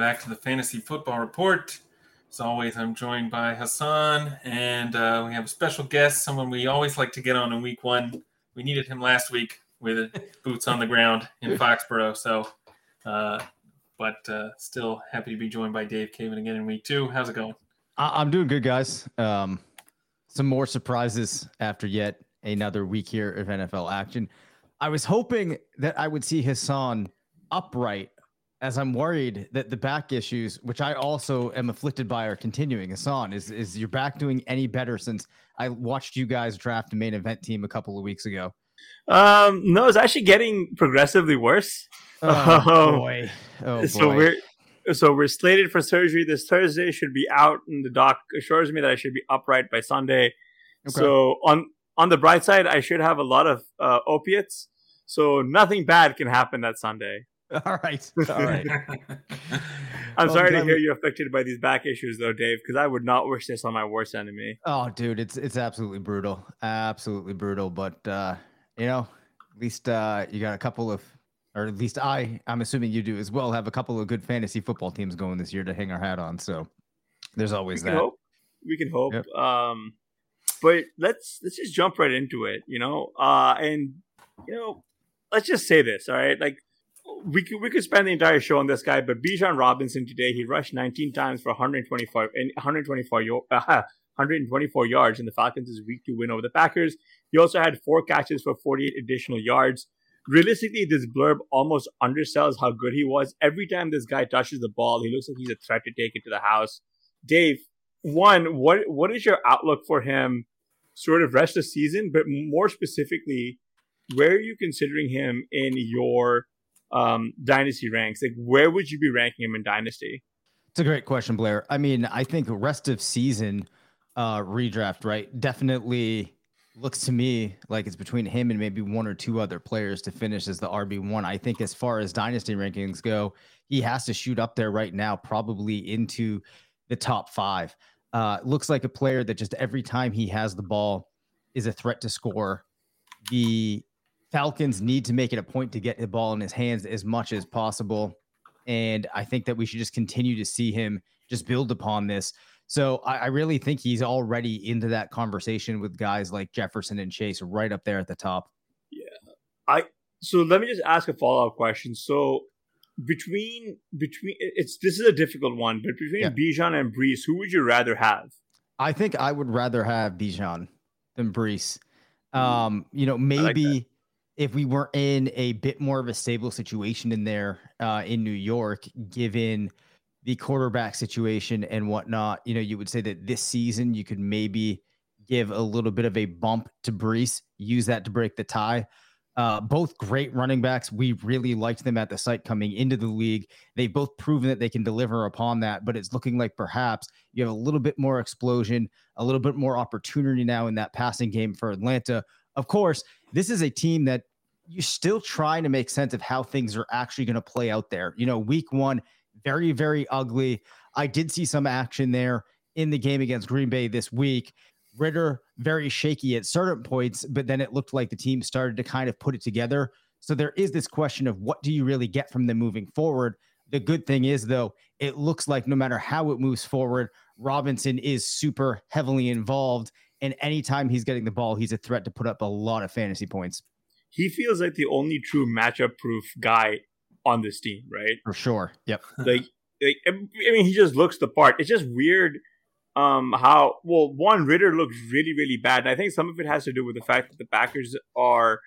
Back to the Fantasy Football Report. As always, I'm joined by Hasan, and uh, we have a special guest, someone we always like to get on in week one. We needed him last week with boots on the ground in Foxborough. So, uh, but uh, still happy to be joined by Dave Caban again in week two. How's it going? I'm doing good, guys. Um, some more surprises after yet another week here of NFL action. I was hoping that I would see Hasan upright as I'm worried that the back issues, which I also am afflicted by, are continuing. Hasan, is is your back doing any better since I watched you guys draft a main event team a couple of weeks ago? Um, no, it's actually getting progressively worse. Oh um, boy! Oh, so boy. we're so we're slated for surgery this Thursday. Should be out, and the doc assures me that I should be upright by Sunday. Okay. So on on the bright side, I should have a lot of uh, opiates, so nothing bad can happen that Sunday. All right. All right. I'm well, sorry to hear you're affected by these back issues, though, Dave, because I would not wish this on my worst enemy. Oh, dude, it's it's absolutely brutal, absolutely brutal. But uh, you know, at least uh, you got a couple of, or at least I, I'm assuming you do as well, have a couple of good fantasy football teams going this year to hang our hat on. So there's always we that. Hope. We can hope. Yep. Um, but let's let's just jump right into it, you know. Uh, and you know, let's just say this, all right? Like we could we could spend the entire show on this guy, but Bijan Robinson today he rushed 19 times for 124 and 124 uh, 124 yards in the Falcons' is week two win over the Packers. He also had four catches for 48 additional yards. Realistically, this blurb almost undersells how good he was. Every time this guy touches the ball, he looks like he's a threat to take it to the house. Dave, one, what what is your outlook for him, sort of rest of season, but more specifically, where are you considering him in your um, dynasty ranks? Like, where would you be ranking him in dynasty? It's a great question, Blair. I mean, I think rest of season uh, redraft, right? Definitely looks to me like it's between him and maybe one or two other players to finish as the RB1. I think as far as dynasty rankings go, he has to shoot up there right now, probably into the top five. Uh, looks like a player that just every time he has the ball is a threat to score. The Falcons need to make it a point to get the ball in his hands as much as possible. And I think that we should just continue to see him just build upon this. So I, I, really think he's already into that conversation with guys like Jefferson and Chase right up there at the top. Yeah. I so let me just ask a follow-up question. So between between it's this is a difficult one, but between yeah. Bijan and Breece, who would you rather have? I think I would rather have Bijan than Breece. Mm. Um, you know, maybe like if we were in a bit more of a stable situation in there uh, in New York, given the quarterback situation and whatnot, you know, you would say that this season you could maybe give a little bit of a bump to Breece, use that to break the tie. Uh, both great running backs. We really liked them at the site coming into the league. They've both proven that they can deliver upon that, but it's looking like perhaps you have a little bit more explosion, a little bit more opportunity now in that passing game for Atlanta. Of course, this is a team that you're still trying to make sense of how things are actually going to play out there. You know, week one, very, very ugly. I did see some action there in the game against Green Bay this week. Ridder very shaky at certain points, but then it looked like the team started to kind of put it together. So there is this question of what do you really get from them moving forward? The good thing is, though, it looks like no matter how it moves forward, Robinson is super heavily involved. And anytime he's getting the ball, he's a threat to put up a lot of fantasy points. He feels like the only true matchup proof guy on this team, right? For sure. Yep. like, like, I mean, he just looks the part. It's just weird um how well one Ridder looks really really bad and I think some of it has to do with the fact that the Packers are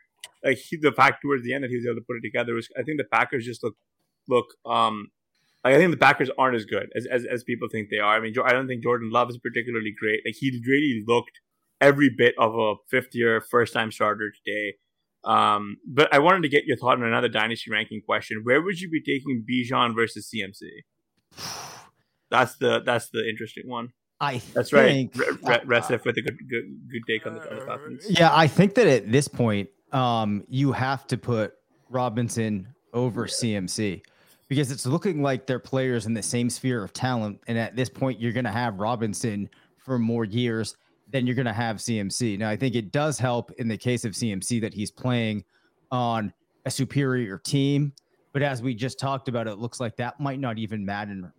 like he, the fact towards the end that he was able to put it together was I think the Packers just look look um like I think the Packers aren't as good as, as, as people think they are. I mean, I don't think Jordan Love is particularly great. Like he really looked every bit of a fifth year first time starter today. Um, but I wanted to get your thought on another dynasty ranking question. Where would you be taking Bijan versus CMC? That's the that's the interesting one. I that's think, right. Re- uh, with a good good good take on the, on the. Yeah, I think that at this point, um, you have to put Robinson over CMC because it's looking like they're players in the same sphere of talent. And at this point, you're going to have Robinson for more years than you're going to have CMC. Now, I think it does help in the case of CMC that he's playing on a superior team. But as we just talked about, it looks like that might not even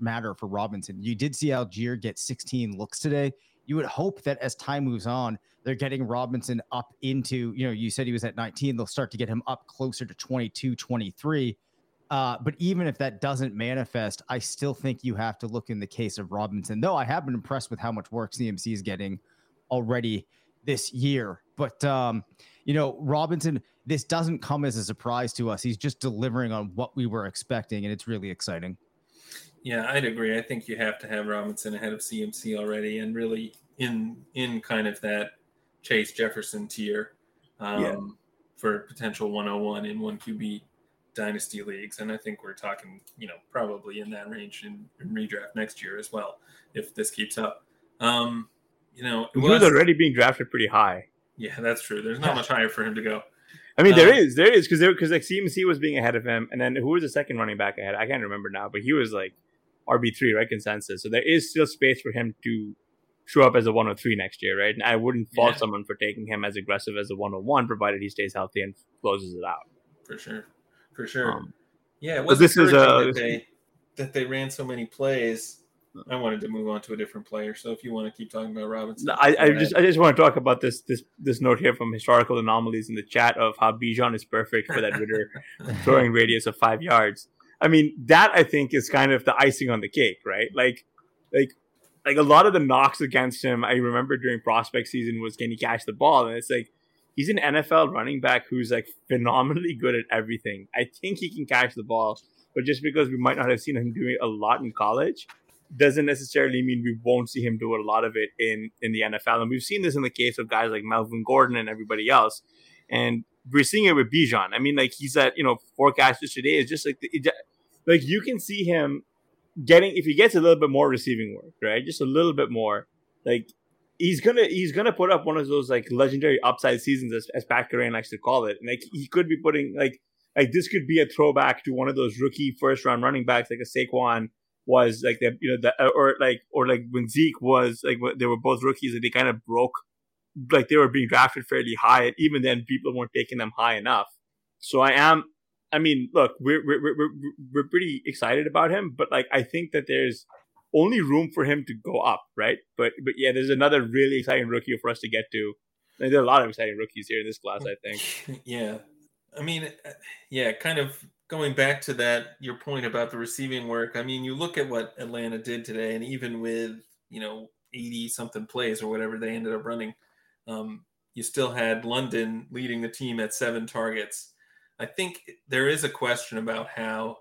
matter for Robinson. You did see Allgeier get 16 looks today. You would hope that as time moves on, they're getting Robinson up into, you know, you said he was at 19. They'll start to get him up closer to 22, 23. Uh, but even if that doesn't manifest, I still think you have to look in the case of Robinson, though I have been impressed with how much work CMC is getting already this year. But, um, you know, Robinson, this doesn't come as a surprise to us. He's just delivering on what we were expecting, and it's really exciting. Yeah, I'd agree. I think you have to have Robinson ahead of CMC already, and really in in kind of that Chase Jefferson tier um, yeah. for potential 101 in one QB dynasty leagues. And I think we're talking, you know, probably in that range in, in redraft next year as well, if this keeps up. Um, you know, he was, already being drafted pretty high. Yeah, that's true. There's not much higher for him to go. I mean, um, there is, there is, because there, because like CMC was being ahead of him, and then who was the second running back ahead? I can't remember now, but he was like RB three, right? Consensus. So there is still space for him to show up as a 103 next year, right? And I wouldn't fault yeah. someone for taking him as aggressive as a 101, provided he stays healthy and closes it out. For sure, for sure. Um, yeah, it was this is a that they, that they ran so many plays. I wanted to move on to a different player. So if you want to keep talking about Robinson, I, I just I just want to talk about this this this note here from historical anomalies in the chat of how Bijan is perfect for that Ridder throwing radius of five yards. I mean, that I think is kind of the icing on the cake, right? Like, like like a lot of the knocks against him, I remember during prospect season was can he catch the ball? And it's like he's an NFL running back who's like phenomenally good at everything. I think he can catch the ball, but just because we might not have seen him doing a lot in college doesn't necessarily mean we won't see him do a lot of it in in the NFL. And we've seen this in the case of guys like Melvin Gordon and everybody else. And we're seeing it with Bijan. I mean, like he's at you know forecasters today is just like it, like you can see him getting if he gets a little bit more receiving work, right? Just a little bit more, like he's gonna he's gonna put up one of those like legendary upside seasons as, as Pat Kerrane likes to call it. And like he could be putting like like this could be a throwback to one of those rookie first round running backs like a Saquon was like that you know the uh, or like or like when Zeke was like they were both rookies and they kind of broke like they were being drafted fairly high and even then people weren't taking them high enough. So I am I mean, look, we're, we're we're we're pretty excited about him, but like I think that there's only room for him to go up, right? But but yeah, there's another really exciting rookie for us to get to. And there are a lot of exciting rookies here in this class, I think. Yeah, I mean, yeah, kind of going back to that your point about the receiving work. I mean, you look at what Atlanta did today, and even with you know eighty something plays or whatever they ended up running, um, you still had London leading the team at seven targets I think there is a question about how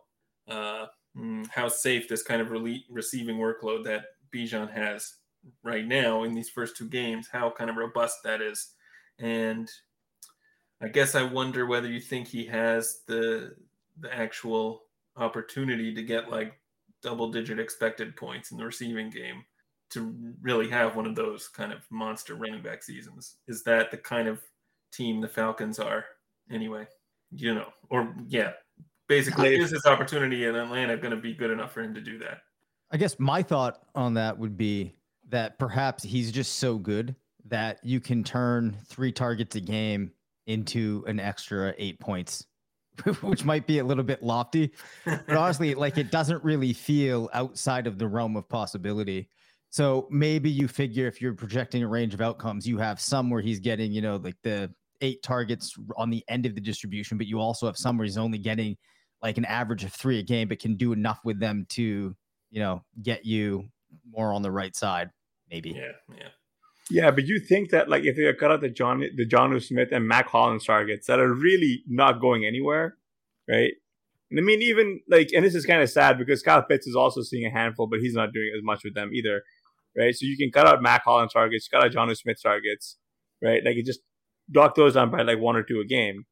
uh, hmm, how safe this kind of rele- receiving workload that Bijan has right now in these first two games, how kind of robust that is, and I guess I wonder whether you think he has the the actual opportunity to get like double digit expected points in the receiving game to really have one of those kind of monster running back seasons. Is that the kind of team the Falcons are anyway? you know, or yeah, basically, is his opportunity in Atlanta going to be good enough for him to do that? I guess my thought on that would be that perhaps he's just so good that you can turn three targets a game into an extra eight points, which might be a little bit lofty. But honestly, like it doesn't really feel outside of the realm of possibility. So maybe you figure if you're projecting a range of outcomes, you have some where he's getting, you know, like the eight targets on the end of the distribution, but you also have some where he's only getting like an average of three a game, but can do enough with them to, you know, get you more on the right side, maybe. Yeah, yeah. Yeah, but you think that like if they cut out the John the Jonnu Smith and Mack Hollins targets that are really not going anywhere, right? And I mean, even like, and this is kind of sad because Kyle Pitts is also seeing a handful, but he's not doing as much with them either right? So you can cut out Mack Hollins targets, cut out Jonnu Smith targets, right? Like you just knock those down by like one or two a game.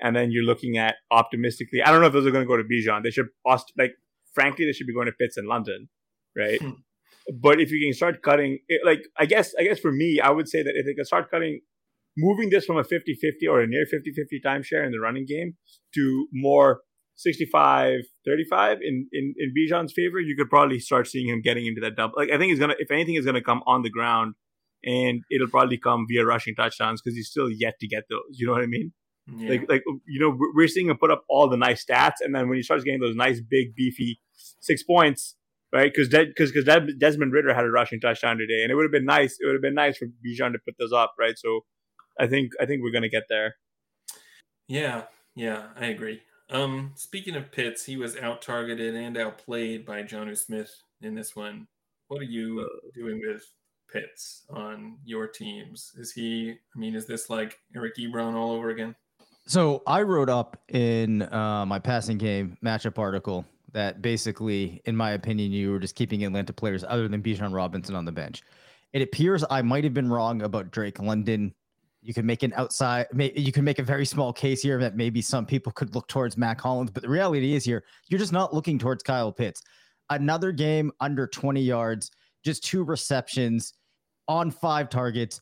And then you're looking at optimistically. I don't know if those are going to go to Bijan. They should, like, frankly, they should be going to Pitts in London, right? Hmm. But if you can start cutting, it, like, I guess, I guess for me, I would say that if they can start cutting, moving this from a 50 50 or a near 50 50 timeshare in the running game to more 65 35 in, in, in Bijan's favor, you could probably start seeing him getting into that double. Like, I think he's going to, if anything, is going to come on the ground and it'll probably come via rushing touchdowns because he's still yet to get those. You know what I mean? Yeah. Like, like you know, we're seeing him put up all the nice stats, and then when he starts getting those nice, big, beefy six points, right? Because because because Desmond Ridder had a rushing touchdown today, and it would have been nice. It would have been nice for Bijan to put those up, right? So, I think I think we're gonna get there. Yeah, yeah, I agree. Um, speaking of Pitts, he was out targeted and outplayed by Jonnu Smith in this one. What are you uh, doing with Pitts on your teams? Is he? I mean, is this like Eric Ebron all over again? So I wrote up in uh, my passing game matchup article that basically, in my opinion, you were just keeping Atlanta players other than Bijan Robinson on the bench. It appears I might have been wrong about Drake London you can make an outside, you can make a very small case here that maybe some people could look towards Mack Hollins, but the reality is here, you're just not looking towards Kyle Pitts. Another game under 20 yards, just two receptions on five targets.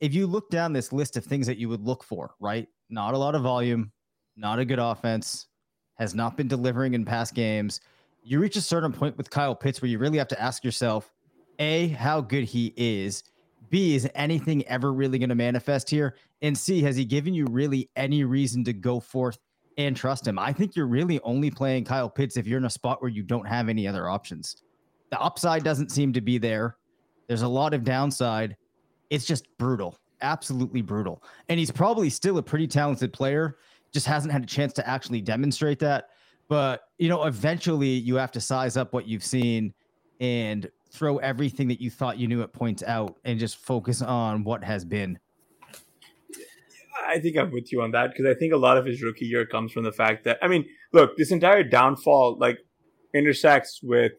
If you look down this list of things that you would look for, right? Not a lot of volume, not a good offense, has not been delivering in past games. You reach a certain point with Kyle Pitts where you really have to ask yourself, A, how good he is B, is anything ever really going to manifest here? And C, has he given you really any reason to go forth and trust him? I think you're really only playing Kyle Pitts if you're in a spot where you don't have any other options. The upside doesn't seem to be there. There's a lot of downside. It's just brutal, absolutely brutal. And he's probably still a pretty talented player, just hasn't had a chance to actually demonstrate that. But, you know, eventually you have to size up what you've seen and throw everything that you thought you knew at points out and just focus on what has been. I think I'm with you on that because I think a lot of his rookie year comes from the fact that I mean, look, this entire downfall like intersects with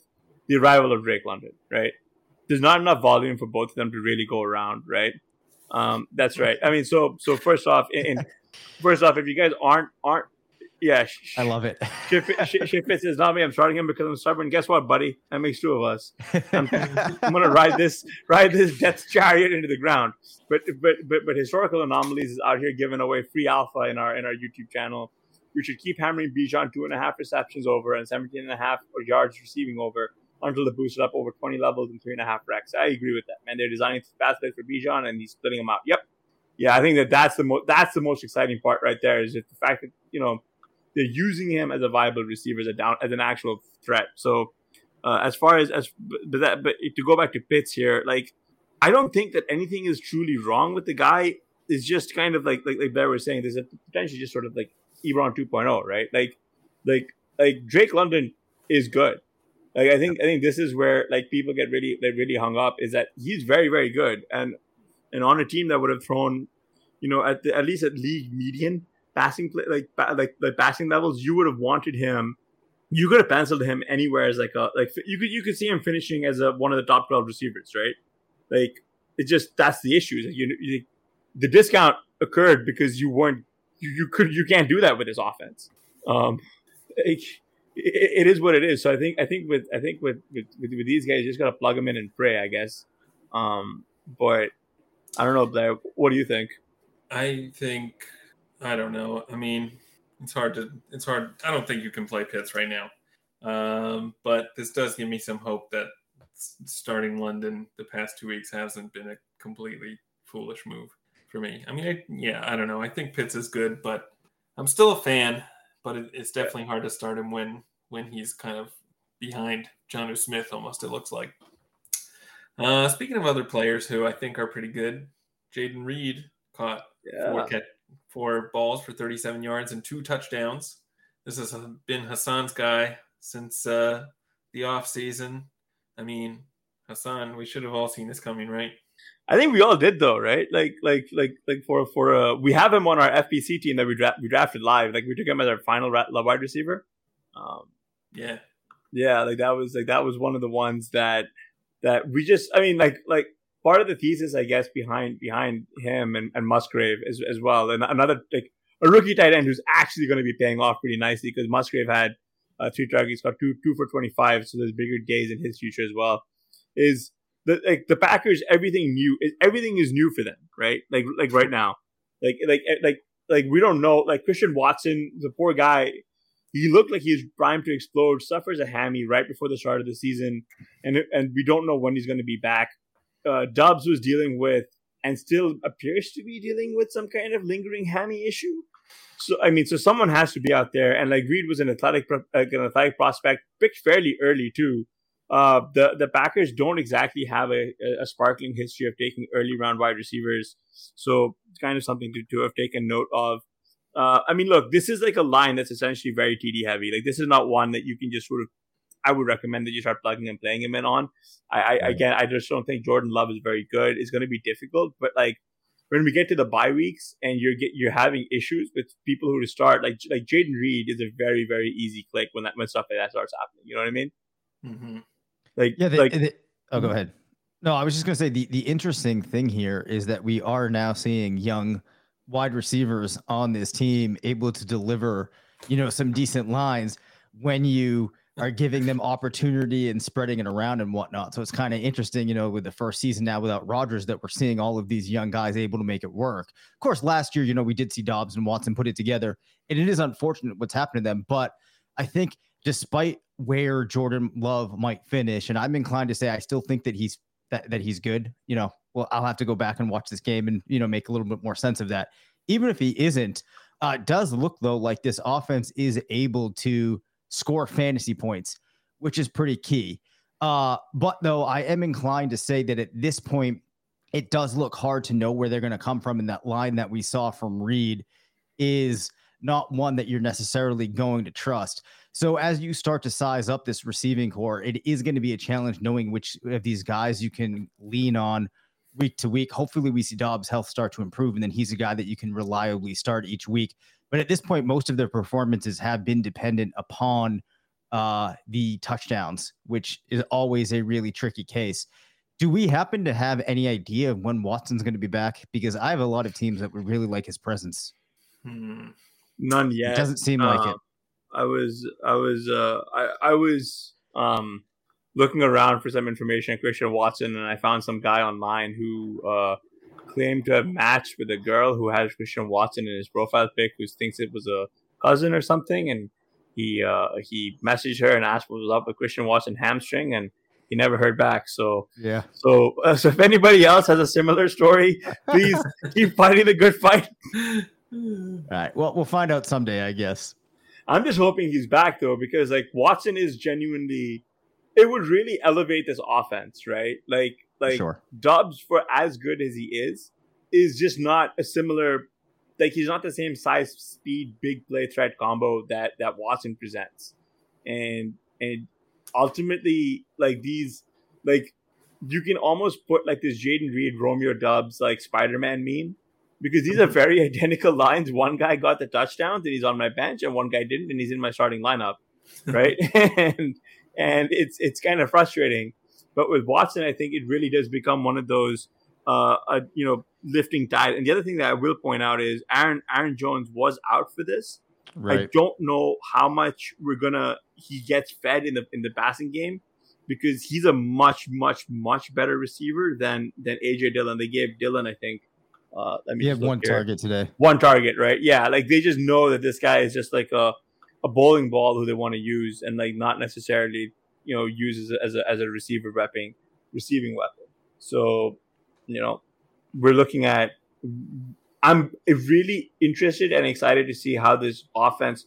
the arrival of Drake London, right? There's not enough volume for both of them to really go around, right? Um, that's right. I mean, so so first off, in, first off, if you guys aren't aren't yeah, I love it. Shit, Fitz says, not me. I'm starting him because I'm stubborn. Guess what, buddy? That makes two of us. I'm, I'm gonna ride this ride this death chariot into the ground. But but but but historical anomalies is out here giving away free alpha in our in our YouTube channel. We should keep hammering Bijan two and a half receptions over and 17 and a half yards receiving over until the boost up over 20 levels and three and a half racks. I agree with that, man. They're designing fast plays for Bijan and he's splitting them out. Yep. Yeah, I think that that's the most that's the most exciting part right there is just the fact that you know they're using him as a viable receiver as a down as an actual threat. So uh, as far as as but that but to go back to Pitts here, like I don't think that anything is truly wrong with the guy. It's just kind of like like like Blair was saying, there's a potentially just sort of like Ebron 2.0, right? Like like like Drake London is good. Like I think I think this is where like people get really they really hung up is that he's very very good and and on a team that would have thrown, you know, at the, at least at league median, passing play, like like the passing levels, you would have wanted him. You could have penciled him anywhere as like a like you could you could see him finishing as a one of the top twelve receivers, right? Like it just that's the issue. Like you, you, the discount occurred because you weren't you, you could you can't do that with this offense. Um, it, it is what it is. So I think I think with I think with with, with, with these guys, you just gotta plug them in and pray, I guess. Um, but I don't know, Blair. What do you think? I think I don't know. I mean, it's hard to it's hard. I don't think you can play Pitts right now. Um, but this does give me some hope that starting London the past two weeks hasn't been a completely foolish move for me. I mean, I, yeah, I don't know. I think Pitts is good, but I'm still a fan. But it, it's definitely hard to start him when when he's kind of behind Jonnu Smith. Almost it looks like. Uh, speaking of other players who I think are pretty good, Jayden Reed caught yeah. four, catch, four balls for 37 yards and two touchdowns. This has been Hasan's guy since uh, the off season. I mean, Hasan, we should have all seen this coming, right? I think we all did though, right? Like, like, like, like for for uh, we have him on our FPC team that we dra- we drafted live. Like we took him as our final ra- wide receiver. Um, yeah, yeah, like that was like that was one of the ones that that we just. I mean, like like part of the thesis, I guess, behind behind him and, and Musgrave as as well, and another like a rookie tight end who's actually going to be paying off pretty nicely because Musgrave had uh, three targets, got two two for twenty five, so there's bigger days in his future as well. Is the like the Packers everything new is everything is new for them, right? Like like right now, like like eh, like like we don't know. Like Christian Watson, the poor guy, he looked like he's primed to explode. Suffers a hammy right before the start of the season, and and we don't know when he's going to be back. Uh, Doubs was dealing with and still appears to be dealing with some kind of lingering hammy issue. So I mean, so someone has to be out there, and like Reed was an athletic, like an athletic prospect, picked fairly early too. Uh, the the Packers don't exactly have a, a sparkling history of taking early round wide receivers, so it's kind of something to, to have taken note of. Uh, I mean, look, this is like a line that's essentially very TD heavy. Like this is not one that you can just sort of. I would recommend that you start plugging and playing him in on. I, I again, I just don't think Jordan Love is very good. It's going to be difficult, but like when we get to the bye weeks and you're get, you're having issues with people who to start, like like Jayden Reed is a very very easy click when that when stuff like that starts happening. You know what I mean? Mm-hmm. Like yeah, they, like they, oh, go mm-hmm. ahead. No, I was just gonna say the the interesting thing here is that we are now seeing young wide receivers on this team able to deliver, you know, some decent lines when you are giving them opportunity and spreading it around and whatnot. So it's kind of interesting, you know, with the first season now without Rodgers, that we're seeing all of these young guys able to make it work. Of course, last year, you know, we did see Doubs and Watson put it together, and it is unfortunate what's happened to them. But I think despite where Jordan Love might finish, and I'm inclined to say I still think that he's that that he's good. You know, well, I'll have to go back and watch this game and you know make a little bit more sense of that. Even if he isn't, uh, does look though like this offense is able to score fantasy points, which is pretty key. Uh, but though I am inclined to say that at this point, it does look hard to know where they're going to come from. And that line that we saw from Reed is not one that you're necessarily going to trust. So as you start to size up this receiving core, it is going to be a challenge knowing which of these guys you can lean on week to week. Hopefully, we see Doubs' health start to improve, and then he's a guy that you can reliably start each week. But at this point, most of their performances have been dependent upon uh, the touchdowns, which is always a really tricky case. Do we happen to have any idea of when Watson's going to be back? Because I have a lot of teams that would really like his presence. Hmm. None yet. It doesn't seem uh, like it. I was, I was, uh, I, I was um, looking around for some information on Christian Watson, and I found some guy online who uh, claimed to have matched with a girl who had Christian Watson in his profile pic, who thinks it was a cousin or something, and he uh, he messaged her and asked what was up with Christian Watson hamstring, and he never heard back. So yeah. So uh, so if anybody else has a similar story, please keep fighting the good fight. All right. Well, we'll find out someday, I guess. I'm just hoping he's back though, because like Watson is genuinely, it would really elevate this offense, right? Like like sure. For as good as he is, is just not a similar. Like he's not the same size, speed, big play threat combo that that Watson presents, and and ultimately, like these, like you can almost put like this Jayden Reed, Romeo Doubs like Spider Man meme, because these are very identical lines. One guy got the touchdowns and he's on my bench, and one guy didn't, and he's in my starting lineup, right? and and it's it's kind of frustrating but with Watson, I think it really does become one of those, uh, uh, you know, lifting tide. And the other thing that I will point out is Aaron Aaron Jones was out for this. Right. I don't know how much we're gonna he gets fed in the in the passing game because he's a much much much better receiver than than AJ Dillon. They gave Dillon, I think, Uh, let me he had one here. target today. One target, right? Yeah, like they just know that this guy is just like a a bowling ball who they want to use, and like not necessarily you know use as a, as a, as a receiver repping receiving weapon. So you know we're looking at. I'm really interested and excited to see how this offense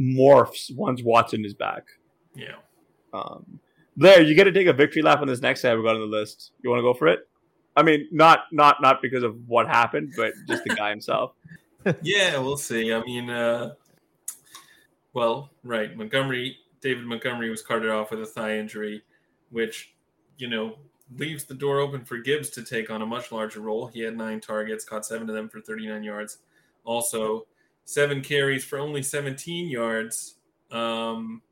morphs once Watson is back. Yeah. Um, Blair, you get to take a victory lap on this next guy we got on the list. You want to go for it? I mean, not not not because of what happened, but just the guy himself. yeah, we'll see. I mean, uh, well, right, Montgomery, David Montgomery was carted off with a thigh injury, which you know leaves the door open for Gibbs to take on a much larger role. He had nine targets, caught seven of them for 39 yards. Also, seven carries for only 17 yards. Um,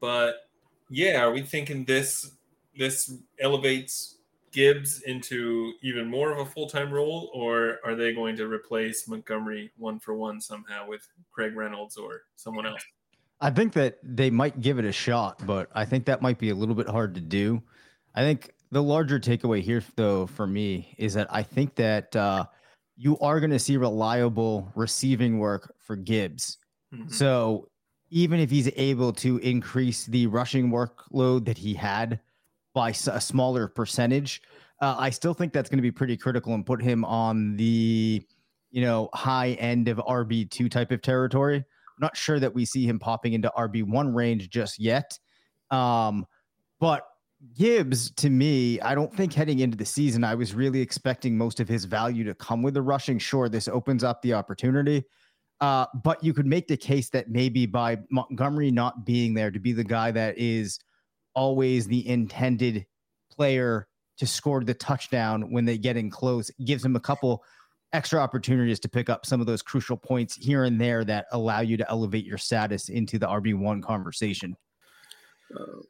but yeah, are we thinking this this elevates Gibbs into even more of a full time role, or are they going to replace Montgomery one for one somehow with Craig Reynolds or someone else? I think that they might give it a shot, but I think that might be a little bit hard to do. I think the larger takeaway here, though, for me, is that I think that uh, you are going to see reliable receiving work for Gibbs. Mm-hmm. So even if he's able to increase the rushing workload that he had by a smaller percentage. Uh, I still think that's going to be pretty critical and put him on the, you know, high end of RB two type of territory. I'm not sure that we see him popping into RB one range just yet. Um, but Gibbs, to me, I don't think heading into the season, I was really expecting most of his value to come with the rushing. Sure, this opens up the opportunity. Uh, but you could make the case that maybe by Montgomery not being there to be the guy that is always the intended player to score the touchdown when they get in close. gives him a couple extra opportunities to pick up some of those crucial points here and there that allow you to elevate your status into the RB1 conversation. Uh,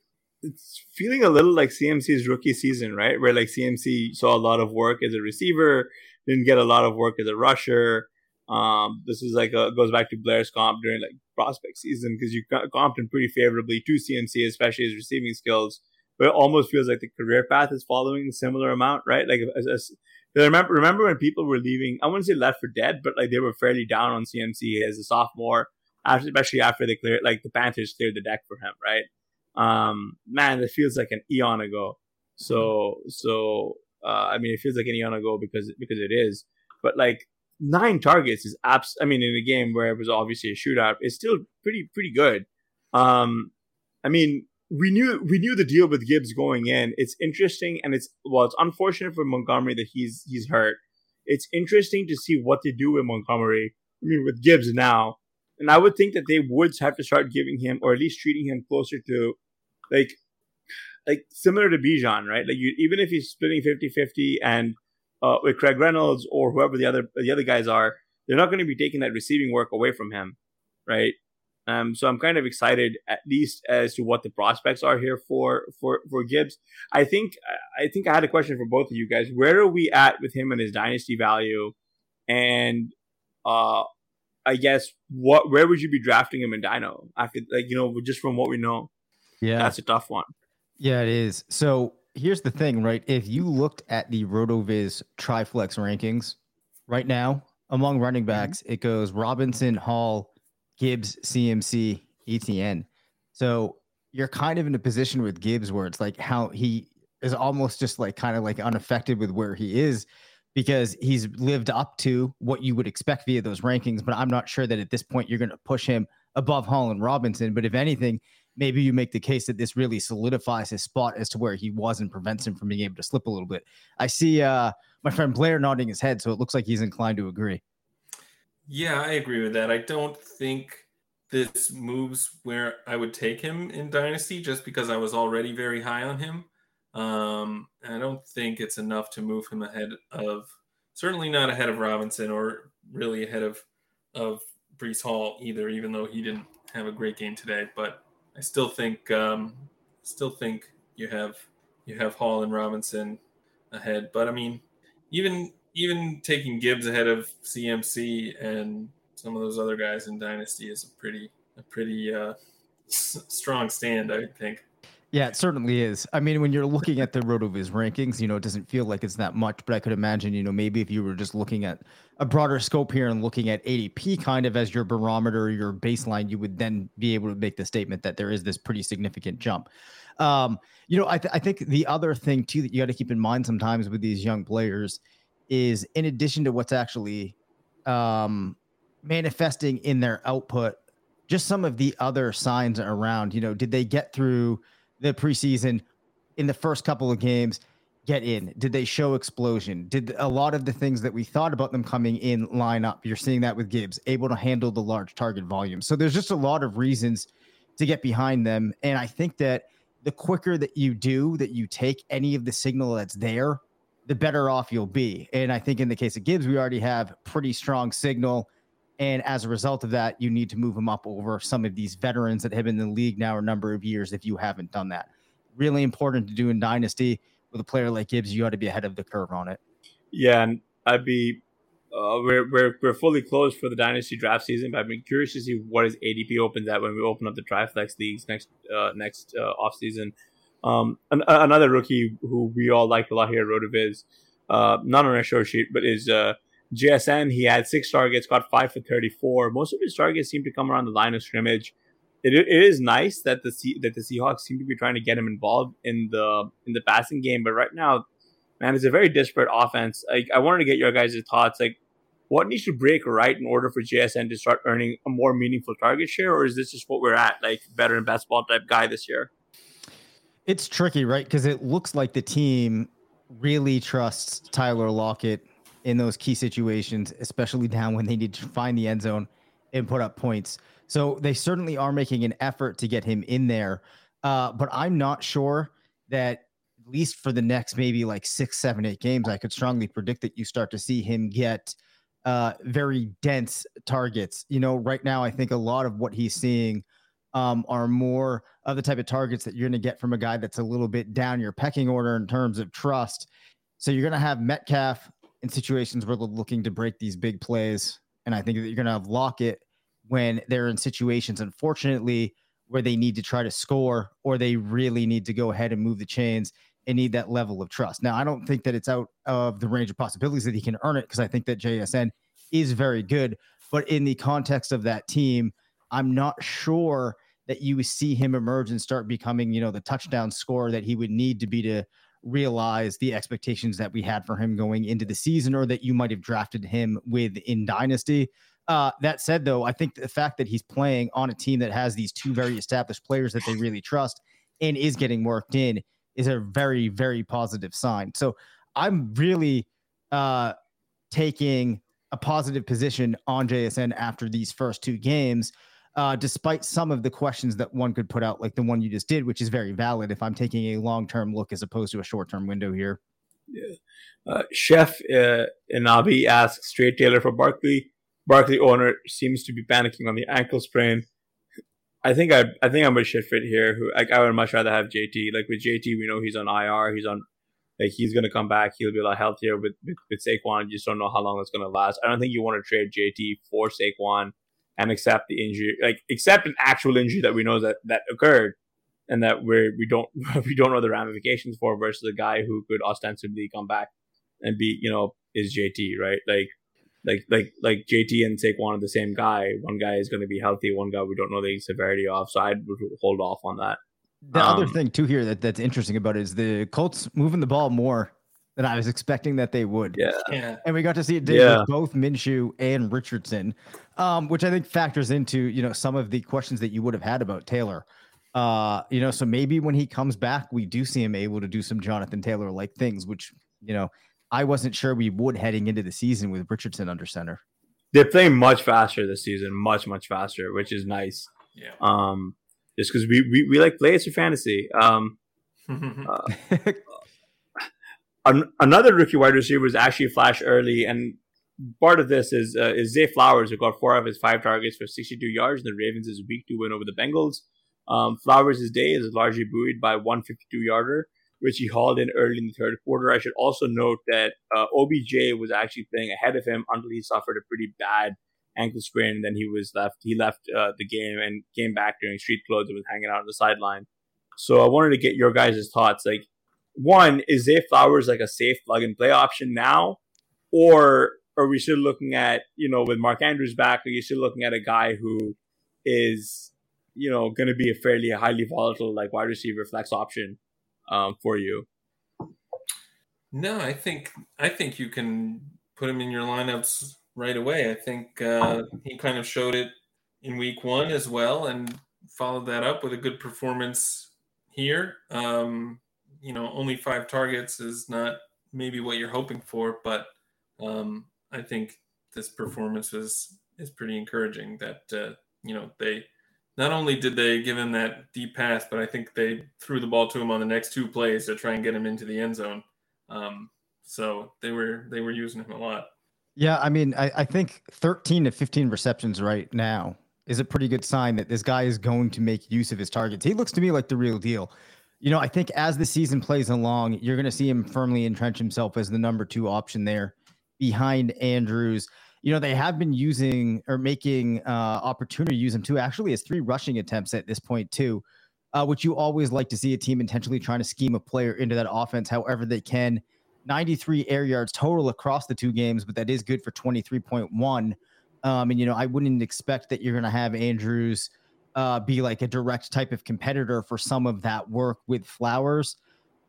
it's feeling a little like CMC's rookie season, right? Where like CMC saw a lot of work as a receiver, didn't get a lot of work as a rusher. Um, this is like a, goes back to Blair's comp during like prospect season because you comped him pretty favorably to CMC, especially his receiving skills. But it almost feels like the career path is following a similar amount, right? Like, as, as, remember remember when people were leaving? I wouldn't say left for dead, but like they were fairly down on CMC as a sophomore, especially after they cleared like the Panthers cleared the deck for him, right? Um, man, it feels like an eon ago. So so uh, I mean, it feels like an eon ago because because it is. But like nine targets is abs. I mean, in a game where it was obviously a shootout, it's still pretty pretty good. Um, I mean, we knew we knew the deal with Gibbs going in. It's interesting, and it's well, it's unfortunate for Montgomery that he's he's hurt. It's interesting to see what they do with Montgomery. I mean, with Gibbs now, and I would think that they would have to start giving him, or at least treating him closer to, like, like similar to Bijan, right? Like you, even if he's splitting 50-50 and uh, with Craig Reynolds or whoever the other the other guys are, they're not going to be taking that receiving work away from him, right? Um, so I'm kind of excited at least as to what the prospects are here for for for Gibbs. I think I think I had a question for both of you guys. Where are we at with him and his dynasty value? And uh, I guess what where would you be drafting him in Dino after like you know just from what we know? Yeah, that's a tough one. Yeah, it is. So here's the thing, right? If you looked at the RotoViz Triflex rankings right now among running mm-hmm. backs, mm-hmm. it goes Robinson, Hall, Gibbs, CMC, ETN. So you're kind of in a position with Gibbs where it's like how he is almost just like kind of like unaffected with where he is because he's lived up to what you would expect via those rankings. But I'm not sure that at this point you're going to push him above Hall and Robinson. But if anything, maybe you make the case that this really solidifies his spot as to where he was and prevents him from being able to slip a little bit. I see uh, my friend Blair nodding his head, so it looks like he's inclined to agree. Yeah, I agree with that. I don't think this moves where I would take him in Dynasty just because I was already very high on him. Um, I don't think it's enough to move him ahead of, certainly not ahead of Robinson or really ahead of of Breece Hall either, even though he didn't have a great game today. But I still think um, still think you have you have Hall and Robinson ahead. But I mean, even even taking Gibbs ahead of CMC and some of those other guys in Dynasty is a pretty a pretty uh, s- strong stand, I think. Yeah, it certainly is. I mean, when you're looking at the RotoViz rankings, you know, it doesn't feel like it's that much, but I could imagine, you know, maybe if you were just looking at a broader scope here and looking at ADP kind of as your barometer, your baseline, you would then be able to make the statement that there is this pretty significant jump. Um, you know, I, th- I think the other thing too that you got to keep in mind sometimes with these young players is in addition to what's actually um, manifesting in their output, just some of the other signs around, you know, did they get through the preseason in the first couple of games? Get in? Did they show explosion? Did a lot of the things that we thought about them coming in line up? You're seeing that with Gibbs, able to handle the large target volume. So there's just a lot of reasons to get behind them. And I think that the quicker that you do, that you take any of the signal that's there, the better off you'll be. And I think in the case of Gibbs, we already have pretty strong signal. And as a result of that, you need to move him up over some of these veterans that have been in the league now a number of years if you haven't done that. Really important to do in Dynasty with a player like Gibbs, you ought to be ahead of the curve on it. Yeah, and I'd be uh, we're, we're we're fully closed for the dynasty draft season, but I've been curious to see what his ADP opens at when we open up the Triflex leagues next uh, next uh, off season. Um, an, another rookie who we all like a lot here Rotoviz, uh, not on our show sheet, but is uh, JSN. He had six targets, got five for thirty-four. Most of his targets seem to come around the line of scrimmage. It, it is nice that the that the Seahawks seem to be trying to get him involved in the in the passing game, but right now man, it's a very disparate offense. Like, I wanted to get your guys' thoughts. Like, what needs to break right in order for JSN to start earning a more meaningful target share, or is this just what we're at, like better and best ball type guy this year? It's tricky, right? Because it looks like the team really trusts Tyler Lockett in those key situations, especially down when they need to find the end zone and put up points. So they certainly are making an effort to get him in there. Uh, but I'm not sure that at least for the next maybe like six, seven, eight games, I could strongly predict that you start to see him get uh, very dense targets. You know, right now, I think a lot of what he's seeing um, are more of the type of targets that you're going to get from a guy that's a little bit down your pecking order in terms of trust. So you're going to have Metcalf in situations where they're looking to break these big plays. And I think that you're going to have Lockett when they're in situations, unfortunately, where they need to try to score or they really need to go ahead and move the chains and need that level of trust. Now, I don't think that it's out of the range of possibilities that he can earn it because I think that JSN is very good. But in the context of that team, I'm not sure that you see him emerge and start becoming, you know, the touchdown scorer that he would need to be to realize the expectations that we had for him going into the season or that you might have drafted him with in Dynasty. Uh, that said, though, I think the fact that he's playing on a team that has these two very established players that they really trust and is getting worked in is a very, very positive sign. So I'm really uh, taking a positive position on JSN after these first two games, uh, despite some of the questions that one could put out, like the one you just did, which is very valid if I'm taking a long term look as opposed to a short term window here. Yeah. Uh, Chef uh, Inabi asks straight Taylor for Barkley. Barkley owner seems to be panicking on the ankle sprain. I think I I think I'm a shit fit here. Who like I would much rather have JT. Like with JT, we know he's on IR. He's on like he's gonna come back. He'll be a lot healthier. With with, with Saquon, you just don't know how long it's gonna last. I don't think you want to trade JT for Saquon and accept the injury, like accept an actual injury that we know that that occurred and that we're we don't we don't know the ramifications for versus a guy who could ostensibly come back and be you know is JT right like like like like JT and Saquon are the same guy. One guy is going to be healthy. One guy we don't know the severity of. So I'd hold off on that. The um, other thing too here that, that's interesting about it is the Colts moving the ball more than I was expecting that they would. Yeah. Yeah. And we got to see it did yeah. with both Minshew and Richardson, um, which I think factors into, you know, some of the questions that you would have had about Taylor. Uh, you know, so maybe when he comes back, we do see him able to do some Jonathan Taylor like things, which, you know, I wasn't sure we would heading into the season with Richardson under center. They're playing much faster this season, much much faster, which is nice. Yeah. Um, just because we, we we like plays for fantasy. Um, uh, an, another rookie wide receiver was actually flash early, and part of this is uh, is Zay Flowers, who got four of his five targets for 62 yards. The Ravens' is week two win over the Bengals. Um, Flowers' day is largely buoyed by 152 yarder which he hauled in early in the third quarter. I should also note that uh, OBJ was actually playing ahead of him until he suffered a pretty bad ankle sprain, and then he was left. He left uh, the game and came back during street clothes and was hanging out on the sideline. So I wanted to get your guys' thoughts. Like, one, is Zay Flowers like a safe plug and play option now? Or are we still looking at, you know, with Mark Andrews back, are you still looking at a guy who is, you know, going to be a fairly highly volatile, like wide receiver flex option um, for you? No, I think I think you can put him in your lineups right away. I think uh, he kind of showed it in week one as well, and followed that up with a good performance here. Um, you know, only five targets is not maybe what you're hoping for, but um, I think this performance is is pretty encouraging. That uh, you know they not only did they give him that deep pass, but I think they threw the ball to him on the next two plays to try and get him into the end zone. Um, so they were they were using him a lot. Yeah, I mean, I, I think 13 to 15 receptions right now is a pretty good sign that this guy is going to make use of his targets. He looks to me like the real deal. You know, I think as the season plays along, you're going to see him firmly entrench himself as the number two option there behind Andrews. You know, they have been using or making uh, opportunity to use him too. Actually, has three rushing attempts at this point too, uh, which you always like to see a team intentionally trying to scheme a player into that offense however they can. 93 air yards total across the two games, but that is good for 23.1. Um, and you know, I wouldn't expect that you're going to have Andrews uh, be like a direct type of competitor for some of that work with Flowers.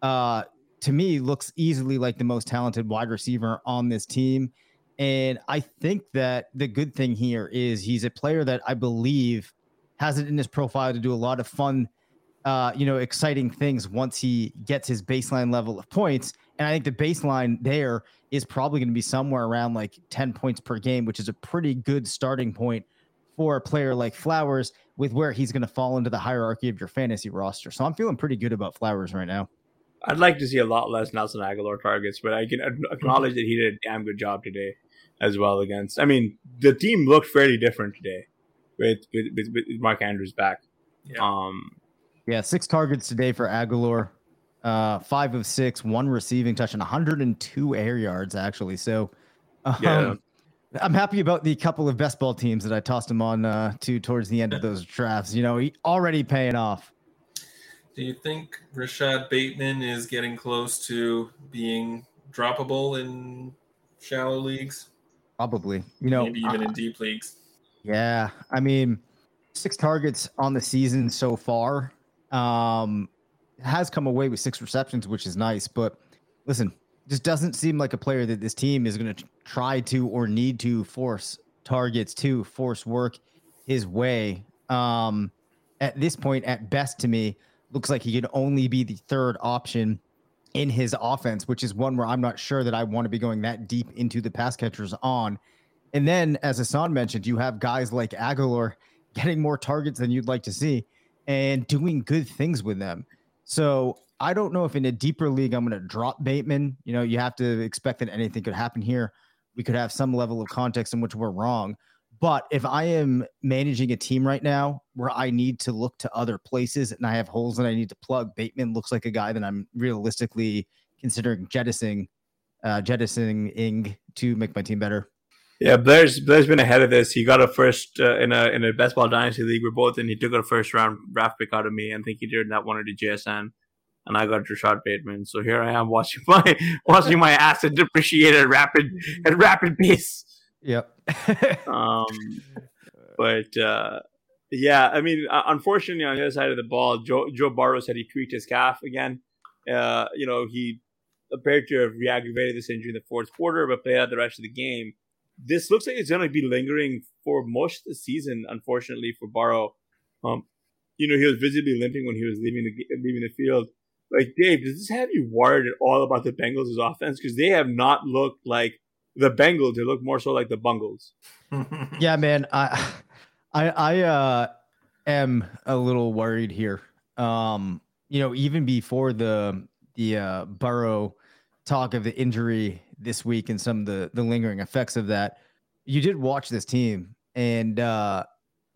Uh, to me, looks easily like the most talented wide receiver on this team. And I think that the good thing here is he's a player that I believe has it in his profile to do a lot of fun, uh, you know, exciting things once he gets his baseline level of points. And I think the baseline there is probably going to be somewhere around like 10 points per game, which is a pretty good starting point for a player like Flowers with where he's going to fall into the hierarchy of your fantasy roster. So I'm feeling pretty good about Flowers right now. I'd like to see a lot less Nelson Agholor targets, but I can acknowledge that he did a damn good job today as well against. I mean, the team looked fairly different today with with, with, with Mark Andrews back. Yeah. Um, yeah, six targets today for Agholor, uh, five of six, one receiving touch, and 102 air yards actually. So, um, yeah. I'm happy about the couple of best ball teams that I tossed him on uh, to towards the end of those drafts. You know, he already paying off. Do you think Rashod Bateman is getting close to being droppable in shallow leagues? Probably. You know, maybe even uh, in deep leagues. Yeah, I mean, six targets on the season so far. Um, has come away with six receptions, which is nice. But listen, just doesn't seem like a player that this team is going to try to or need to force targets to force work his way. Um, at this point, at best, to me, looks like he could only be the third option in his offense, which is one where I'm not sure that I want to be going that deep into the pass catchers on. And then, as Hasan mentioned, you have guys like Agholor getting more targets than you'd like to see and doing good things with them. So I don't know if in a deeper league I'm going to drop Bateman. You know, you have to expect that anything could happen here. We could have some level of context in which we're wrong. But if I am managing a team right now where I need to look to other places and I have holes that I need to plug, Bateman looks like a guy that I'm realistically considering jettisoning, uh, jettisoning to make my team better. Yeah, Blair's Blair's been ahead of this. He got a first uh, in a in a best ball dynasty league. We're both in. He took a first round draft pick out of me. I think he did that one at the JSN, and I got Rashod Bateman. So here I am watching my watching my asset depreciate at rapid at rapid pace. Yep. um, but uh, yeah, I mean, uh, unfortunately, on the other side of the ball, Joe Joe Burrow said he tweaked his calf again. Uh, you know, he appeared to have reaggravated this injury in the fourth quarter, but played out the rest of the game this looks like it's going to be lingering for most of the season, unfortunately, for Burrow. Um, you know, he was visibly limping when he was leaving the leaving the field. Like Dave, does this have you worried at all about the Bengals' offense? Because they have not looked like the Bengals; they look more so like the Bungles. yeah, man, I, I, I uh, am a little worried here. Um, you know, even before the the uh, Burrow talk of the injury this week and some of the the lingering effects of that. You did watch this team and uh,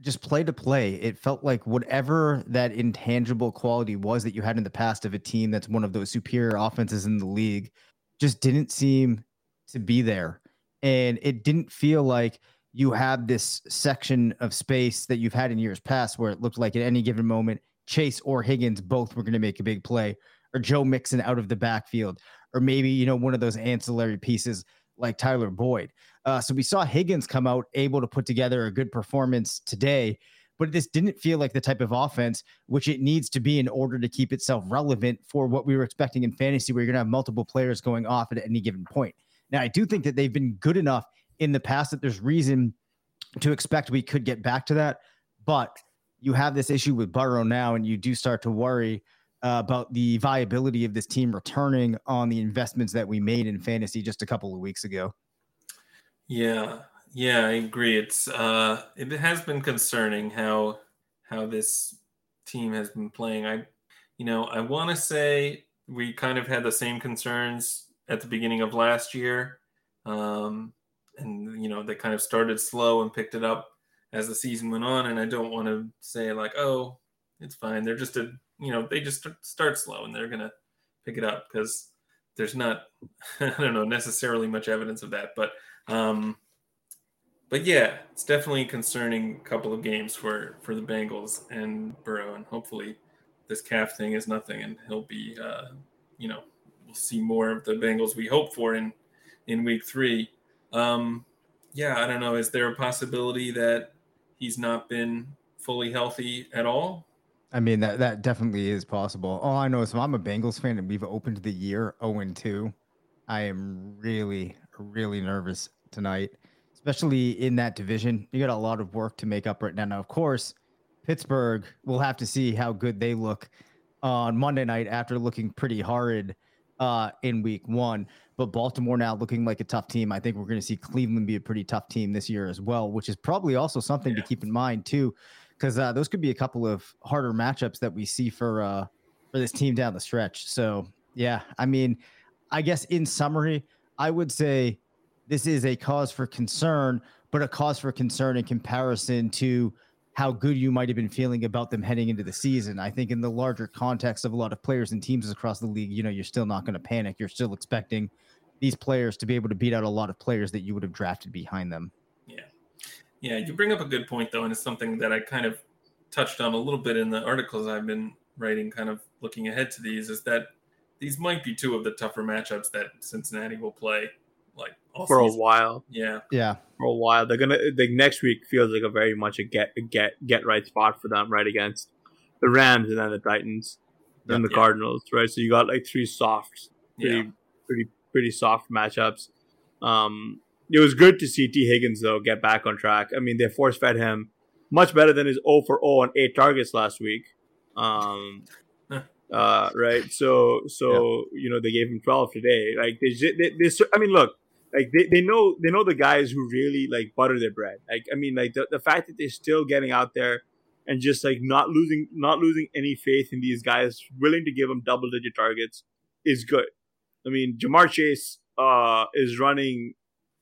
just play to play. It felt like whatever that intangible quality was that you had in the past of a team that's one of those superior offenses in the league just didn't seem to be there. And it didn't feel like you have this section of space that you've had in years past where it looked like at any given moment Chase or Higgins both were going to make a big play, or Joe Mixon out of the backfield, or maybe, you know, one of those ancillary pieces like Tyler Boyd. Uh, so we saw Higgins come out able to put together a good performance today, but this didn't feel like the type of offense which it needs to be in order to keep itself relevant for what we were expecting in fantasy, where you're going to have multiple players going off at any given point. Now, I do think that they've been good enough in the past that there's reason to expect we could get back to that, but you have this issue with Burrow now, and you do start to worry uh, about the viability of this team returning on the investments that we made in fantasy just a couple of weeks ago. Yeah, yeah, I agree. It's uh, it has been concerning how how this team has been playing. I, you know, I want to say we kind of had the same concerns at the beginning of last year, um, and you know they kind of started slow and picked it up as the season went on. And I don't want to say like, oh, it's fine. They're just a, you know, they just start slow and they're gonna pick it up because there's not, I don't know, necessarily much evidence of that. But, um, but yeah, it's definitely a concerning couple of games for for the Bengals and Burrow, and hopefully this calf thing is nothing, and he'll be, uh, you know, we'll see more of the Bengals we hope for in in week three. Um, yeah, I don't know. Is there a possibility that he's not been fully healthy at all. I mean that that definitely is possible. All I know is if I'm a Bengals fan and we've opened the year 0 2. I am really really nervous tonight, especially in that division. You got a lot of work to make up right now. Now, of course, Pittsburgh. We'll have to see how good they look on Monday night after looking pretty horrid uh, in week one. But Baltimore now looking like a tough team. I think we're going to see Cleveland be a pretty tough team this year as well, which is probably also something yeah. to keep in mind too, because uh, those could be a couple of harder matchups that we see for uh, for this team down the stretch. So yeah, I mean, I guess in summary, I would say this is a cause for concern, but a cause for concern in comparison to how good you might have been feeling about them heading into the season. I think in the larger context of a lot of players and teams across the league, you know, you're still not going to panic. You're still expecting these players to be able to beat out a lot of players that you would have drafted behind them. Yeah. Yeah, you bring up a good point though, and it's something that I kind of touched on a little bit in the articles I've been writing, kind of looking ahead to these, is that these might be two of the tougher matchups that Cincinnati will play like for season. a while. Yeah, yeah, for a while. They're gonna like next week feels like a very much a get get get right spot for them, right against the Rams and then the Titans and the yeah. Cardinals, right? So you got like three soft, pretty yeah. pretty pretty soft matchups. Um, it was good to see Tee Higgins though get back on track. I mean, they force fed him much better than his 0 for 0 on eight targets last week. Um, uh, right? So, so yeah. you know, they gave him 12 today. Like they, they, they, I mean, look, like they, they know they know the guys who really like butter their bread. Like I mean, like the, the fact that they're still getting out there and just like not losing not losing any faith in these guys, willing to give them double digit targets is good. I mean, Ja'Marr Chase uh, is running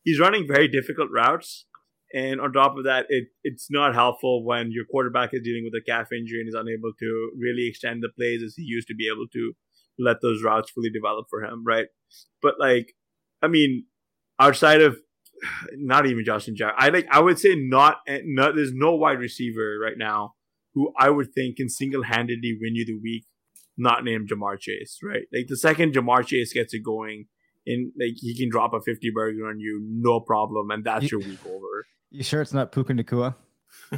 he's running very difficult routes. And on top of that, it, it's not helpful when your quarterback is dealing with a calf injury and is unable to really extend the plays as he used to be able to let those routes fully develop for him, right? But like, I mean, outside of not even Justin Jack, I like I would say not, eh, not there's no wide receiver right now who I would think can single handedly win you the week, not named Ja'Marr Chase, right? Like the second Ja'Marr Chase gets it going, and like he can drop a 50 burger on you, no problem, and that's you, your week over. You sure it's not Puka Nacua?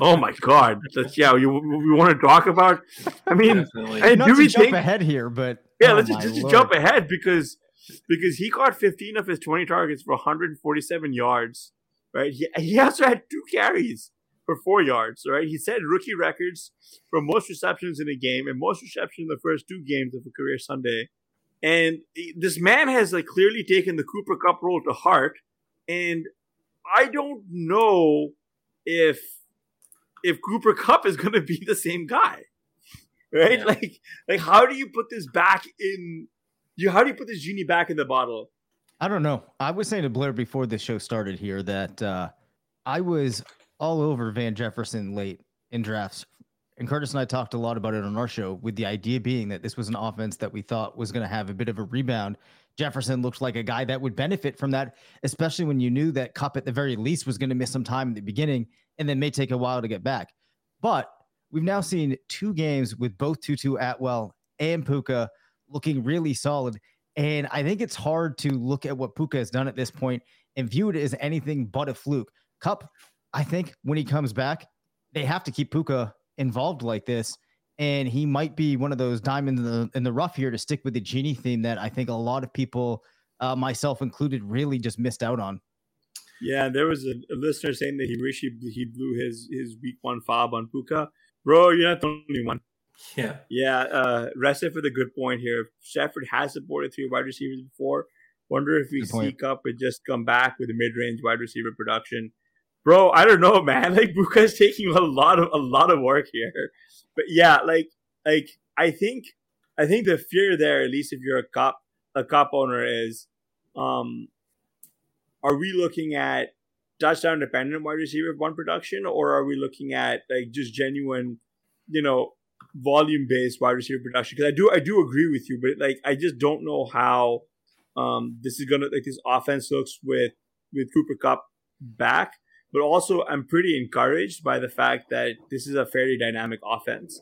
oh my god! That's, yeah, you we want to talk about? I mean, hey, do we jump think, ahead here? But yeah, oh let's just, just jump ahead because because he caught 15 of his 20 targets for 147 yards, right? He, he also had two carries for four yards, right? He set rookie records for most receptions in a game and most receptions in the first two games of a career Sunday. And this man has like clearly taken the Cooper Kupp role to heart. And I don't know if if Cooper Kupp is going to be the same guy, right? Yeah. Like, like how do you put this back in you how do you put this genie back in the bottle? I don't know. I was saying to Blair before the show started here that uh, I was all over Van Jefferson late in drafts. And Curtis and I talked a lot about it on our show, with the idea being that this was an offense that we thought was going to have a bit of a rebound. Jefferson looked like a guy that would benefit from that, especially when you knew that Kupp at the very least was going to miss some time in the beginning and then may take a while to get back. But we've now seen two games with both Tutu Atwell and Puka looking really solid. And I think it's hard to look at what Puka has done at this point and view it as anything but a fluke. Kupp, I think when he comes back, they have to keep Puka involved like this. And he might be one of those diamonds in the, in the rough here to stick with the Genie theme that I think a lot of people, uh, myself included, really just missed out on. Yeah, there was a, a listener saying that he wished he, he blew his, his week one FAAB on Puka. Bro, you're not the only one. Yeah. Yeah. Uh, rested for the good point here. Shepard has supported three wide receivers before. Wonder if we see Kupp and just come back with a mid range wide receiver production. Bro, I don't know, man. Like Puka is taking a lot of a lot of work here. But yeah, like like I think I think the fear there, at least if you're a cop a cop owner, is um are we looking at touchdown dependent wide receiver one production, or are we looking at like just genuine, you know, volume based wide receiver production? Because I do I do agree with you, but like I just don't know how um this is gonna like this offense looks with with Cooper Kupp back. But also, I'm pretty encouraged by the fact that this is a fairly dynamic offense.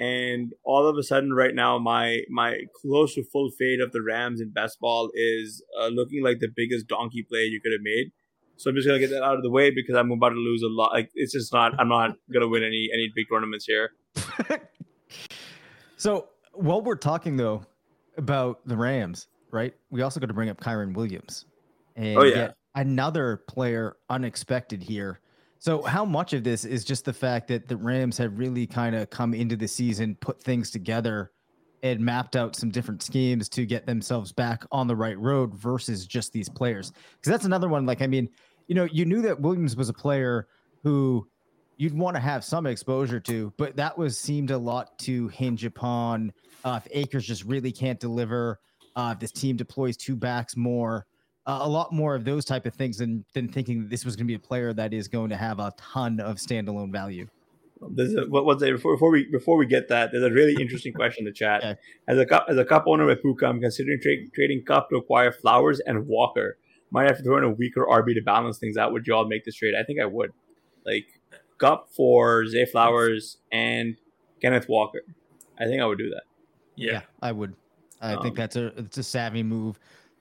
And all of a sudden, right now, my my close to full fade of the Rams in best ball is uh, looking like the biggest donkey play you could have made. So I'm just gonna get that out of the way because I'm about to lose a lot. Like it's just not. I'm not gonna win any any big tournaments here. so while we're talking though about the Rams, right? We also got to bring up Kyren Williams. And oh yeah, another player unexpected here. So how much of this is just the fact that the Rams have really kind of come into the season, put things together, and mapped out some different schemes to get themselves back on the right road versus just these players? Because that's another one. Like, I mean you know, you knew that Williams was a player who you'd want to have some exposure to, but that was seemed a lot to hinge upon uh, if Akers just really can't deliver, uh, if this team deploys two backs more, uh, a lot more of those type of things than than thinking this was going to be a player that is going to have a ton of standalone value. There's a, what was it before, before we before we get that? There's a really interesting question in the chat. Yeah. As a Kupp as a Kupp owner with Puka, I'm considering tra- trading Kupp to acquire Flowers and Walker might have to throw in a weaker RB to balance things out. Would you all make this trade? I think I would. Like Kupp for Zay Flowers and Kenneth Walker. I think I would do that. Yeah, yeah I would. I um, think that's a it's a savvy move.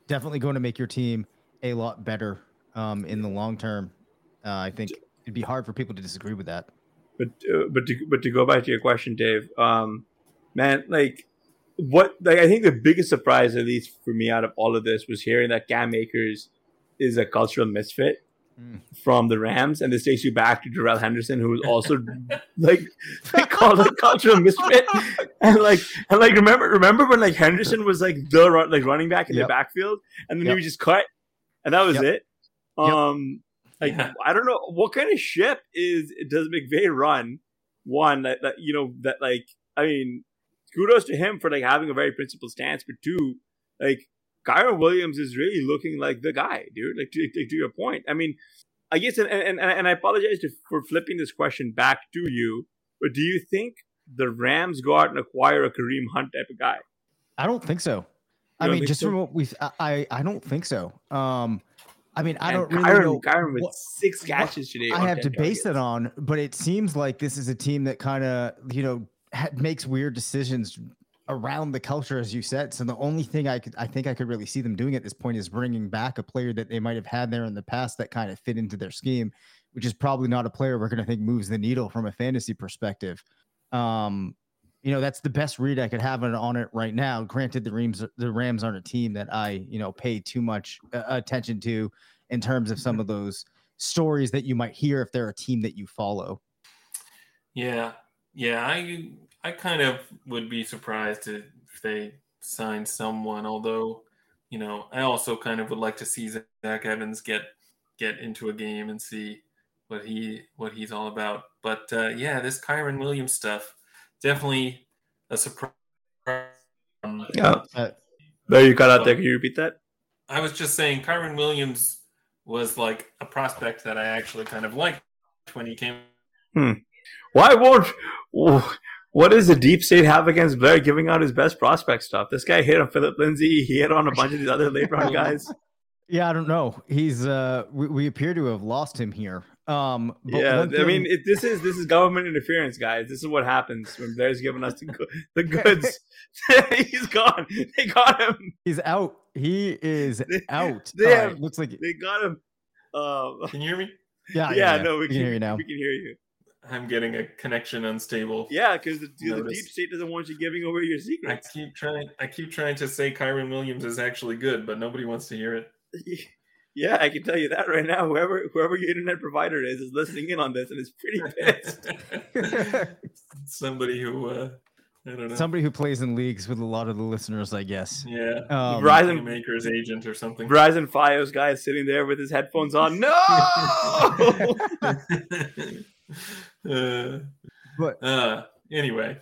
Definitely going to make your team a lot better um, in the long term. Uh, I think it'd be hard for people to disagree with that. But uh, but to but to go back to your question, Dave, um, man, like what like I think the biggest surprise, at least for me, out of all of this, was hearing that Cam Akers is a cultural misfit mm. from the Rams, and this takes you back to Darrell Henderson, who was also like they called a cultural misfit, and like and like remember remember when like Henderson was like the run, like running back in yep. the backfield, and then yep. he was just cut, and that was yep. it. Um, like yeah. I don't know what kind of ship is does McVay run. One that, that you know that like I mean, kudos to him for like having a very principled stance, but two, like Kyren Williams is really looking like the guy, dude. Like to, to, to your point, I mean, I guess, and and, and I apologize to, for flipping this question back to you, but do you think the Rams go out and acquire a Kareem Hunt type of guy? I don't think so. I mean, just so? from what we've, I I don't think so. Um, I mean, I don't really know. Kyren with what, six catches today. I have to base it on, but it seems like this is a team that kind of you know ha- makes weird decisions around the culture, as you said. So the only thing I could, I think I could really see them doing at this point is bringing back a player that they might have had there in the past that kind of fit into their scheme, which is probably not a player we're going to think moves the needle from a fantasy perspective. Um, you know, that's the best read I could have on it right now. Granted, the Rams, the Rams aren't a team that I, you know, pay too much uh, attention to in terms of some of those stories that you might hear if they're a team that you follow. Yeah, yeah, I I kind of would be surprised if they signed someone. Although, you know, I also kind of would like to see Zach Evans get get into a game and see what he what he's all about. But uh, yeah, this Kyren Williams stuff definitely a surprise. Yeah, uh, there you got out there. Can you repeat that? I was just saying, Kyren Williams was like a prospect that I actually kind of liked when he came. Hmm. Why won't what does the deep state have against Blair giving out his best prospect stuff? This guy hit on Phillip Lindsay. He hit on a bunch of these other late round guys. Yeah, I don't know. He's uh we, we appear to have lost him here. Um, yeah, thing... I mean, it, this is this is government interference, guys. This is what happens when Blair's giving us the, the goods. He's gone. They got him. He's out. He is they, out. They have, right, looks like they got him. Uh, can you hear me? Yeah, yeah, yeah, no, we, we can, hear you now. We can hear you. I'm getting a connection unstable. Yeah, because the, the, deep state doesn't want you giving away your secrets. I keep trying. I keep trying to say Kyren Williams is actually good, but nobody wants to hear it. Yeah, I can tell you that right now. Whoever whoever your internet provider is is listening in on this and is pretty pissed. Somebody who uh, I don't know. Somebody who plays in leagues with a lot of the listeners, I guess. Yeah. Um, Verizon Maker's agent or something. Verizon Fios guy is sitting there with his headphones on. No. uh, but uh, anyway,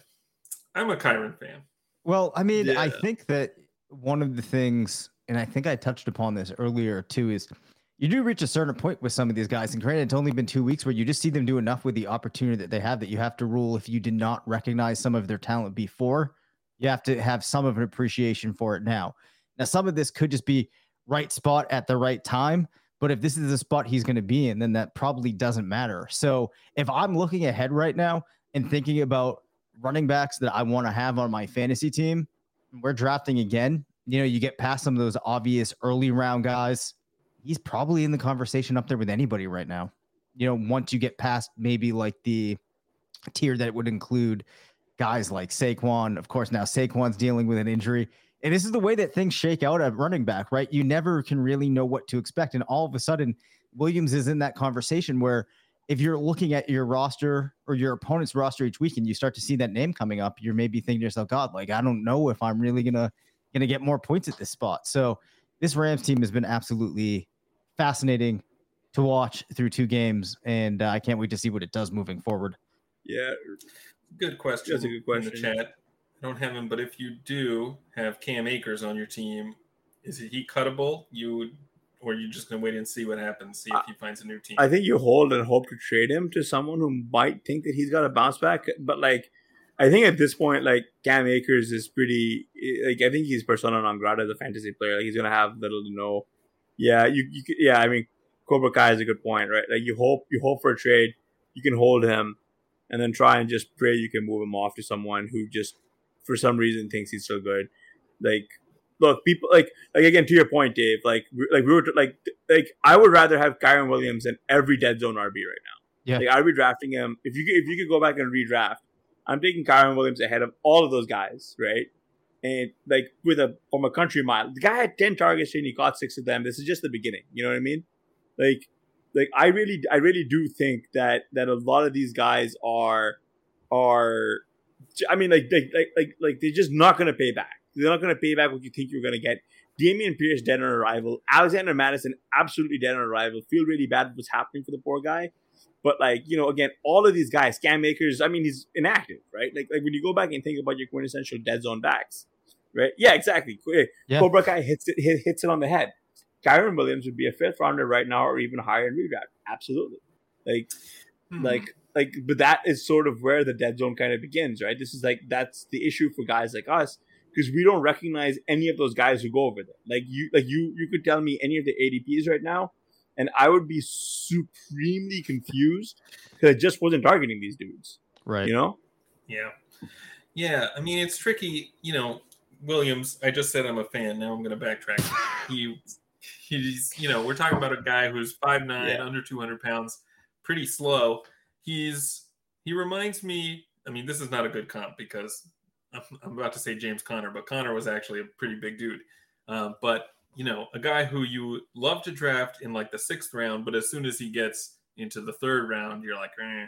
I'm a Kyren fan. Well, I mean, yeah. I think that one of the things, and I think I touched upon this earlier too, is you do reach a certain point with some of these guys. And granted, it's only been two weeks where you just see them do enough with the opportunity that they have that you have to rule if you did not recognize some of their talent before, you have to have some of an appreciation for it now. Now, some of this could just be right spot at the right time. But if this is the spot he's going to be in, then that probably doesn't matter. So if I'm looking ahead right now and thinking about running backs that I want to have on my fantasy team, we're drafting again. You know, you get past some of those obvious early round guys he's probably in the conversation up there with anybody right now. You know, once you get past maybe like the tier that would include guys like Saquon. Of course, now Saquon's dealing with an injury. And this is the way that things shake out at running back, right? You never can really know what to expect. And all of a sudden, Williams is in that conversation where if you're looking at your roster or your opponent's roster each week and you start to see that name coming up, you're maybe thinking to yourself, God, like I don't know if I'm really gonna gonna get more points at this spot. So this Rams team has been absolutely fascinating to watch through two games, and uh, I can't wait to see what it does moving forward. Yeah, good question. That's a good question. In the chat. I don't have him, but if you do have Cam Akers on your team, is he cuttable? You would, or you just gonna wait and see what happens, see if he finds a new team. I think you hold and hope to trade him to someone who might think that he's got a bounce back, but like. I think at this point, like Cam Akers is pretty. Like I think he's persona non grata as a fantasy player. Like he's gonna have little to no yeah, you, you yeah, I mean, Cobra Kai is a good point, right? Like you hope you hope for a trade, you can hold him, and then try and just pray you can move him off to someone who just for some reason thinks he's still good. Like, look, people like like again to your point, Dave. Like like we were like like I would rather have Kyren Williams than every dead zone RB right now. Yeah, like I'd be drafting him if you if you could go back and redraft. I'm taking Kyren Williams ahead of all of those guys, right? and like with a from a country mile. The guy had ten targets and he caught six of them. This is just the beginning. You know what I mean? Like, like I really, I really do think that that a lot of these guys are are. I mean, like, like, like, like, like they're just not going to pay back. They're not going to pay back what you think you're going to get. Dameon Pierce dead on arrival. Alexander Mattison absolutely dead on arrival. Feel really bad what's happening for the poor guy. But like, you know, again, all of these guys, Cam Akers, I mean, he's inactive, right? Like, like when you go back and think about your quintessential dead zone backs, right? Yeah, exactly. Yeah. Cobra Kai hits it hit, hits it on the head. Kyren Williams would be a fifth rounder right now, or even higher in redraft. Absolutely. Like, hmm. like, like, but that is sort of where the dead zone kind of begins, right? This is like that's the issue for guys like us because we don't recognize any of those guys who go over there. Like you, like you, you could tell me any of the ADPs right now, and I would be supremely confused because I just wasn't targeting these dudes. Right. You know. Yeah. Yeah. I mean, it's tricky. You know, Williams, I just said I'm a fan. Now I'm going to backtrack. he, he's, you know, we're talking about a guy who's five nine, yeah. under 200 pounds, pretty slow. He's, he reminds me. I mean, this is not a good comp because I'm, I'm about to say James Conner, but Conner was actually a pretty big dude. Um, but you know, a guy who you love to draft in like the sixth round, but as soon as he gets into the third round, you're like, eh,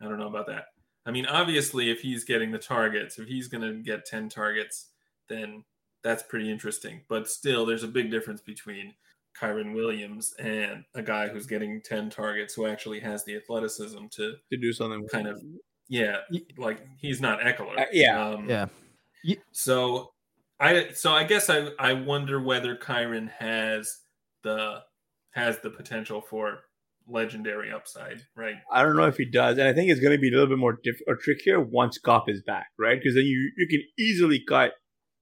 I don't know about that. I mean, obviously, if he's getting the targets, if he's going to get 10 targets, then that's pretty interesting. But still, there's a big difference between Kyren Williams and a guy who's getting 10 targets who actually has the athleticism to, to do something kind of, yeah, like he's not Ekeler. Uh, yeah. Um, yeah. So I, so I guess I, I wonder whether Kyren has the, has the potential for legendary upside, right? I don't know if he does, and I think it's going to be a little bit more diff- or trickier once Goff is back, right? Because then you you can easily cut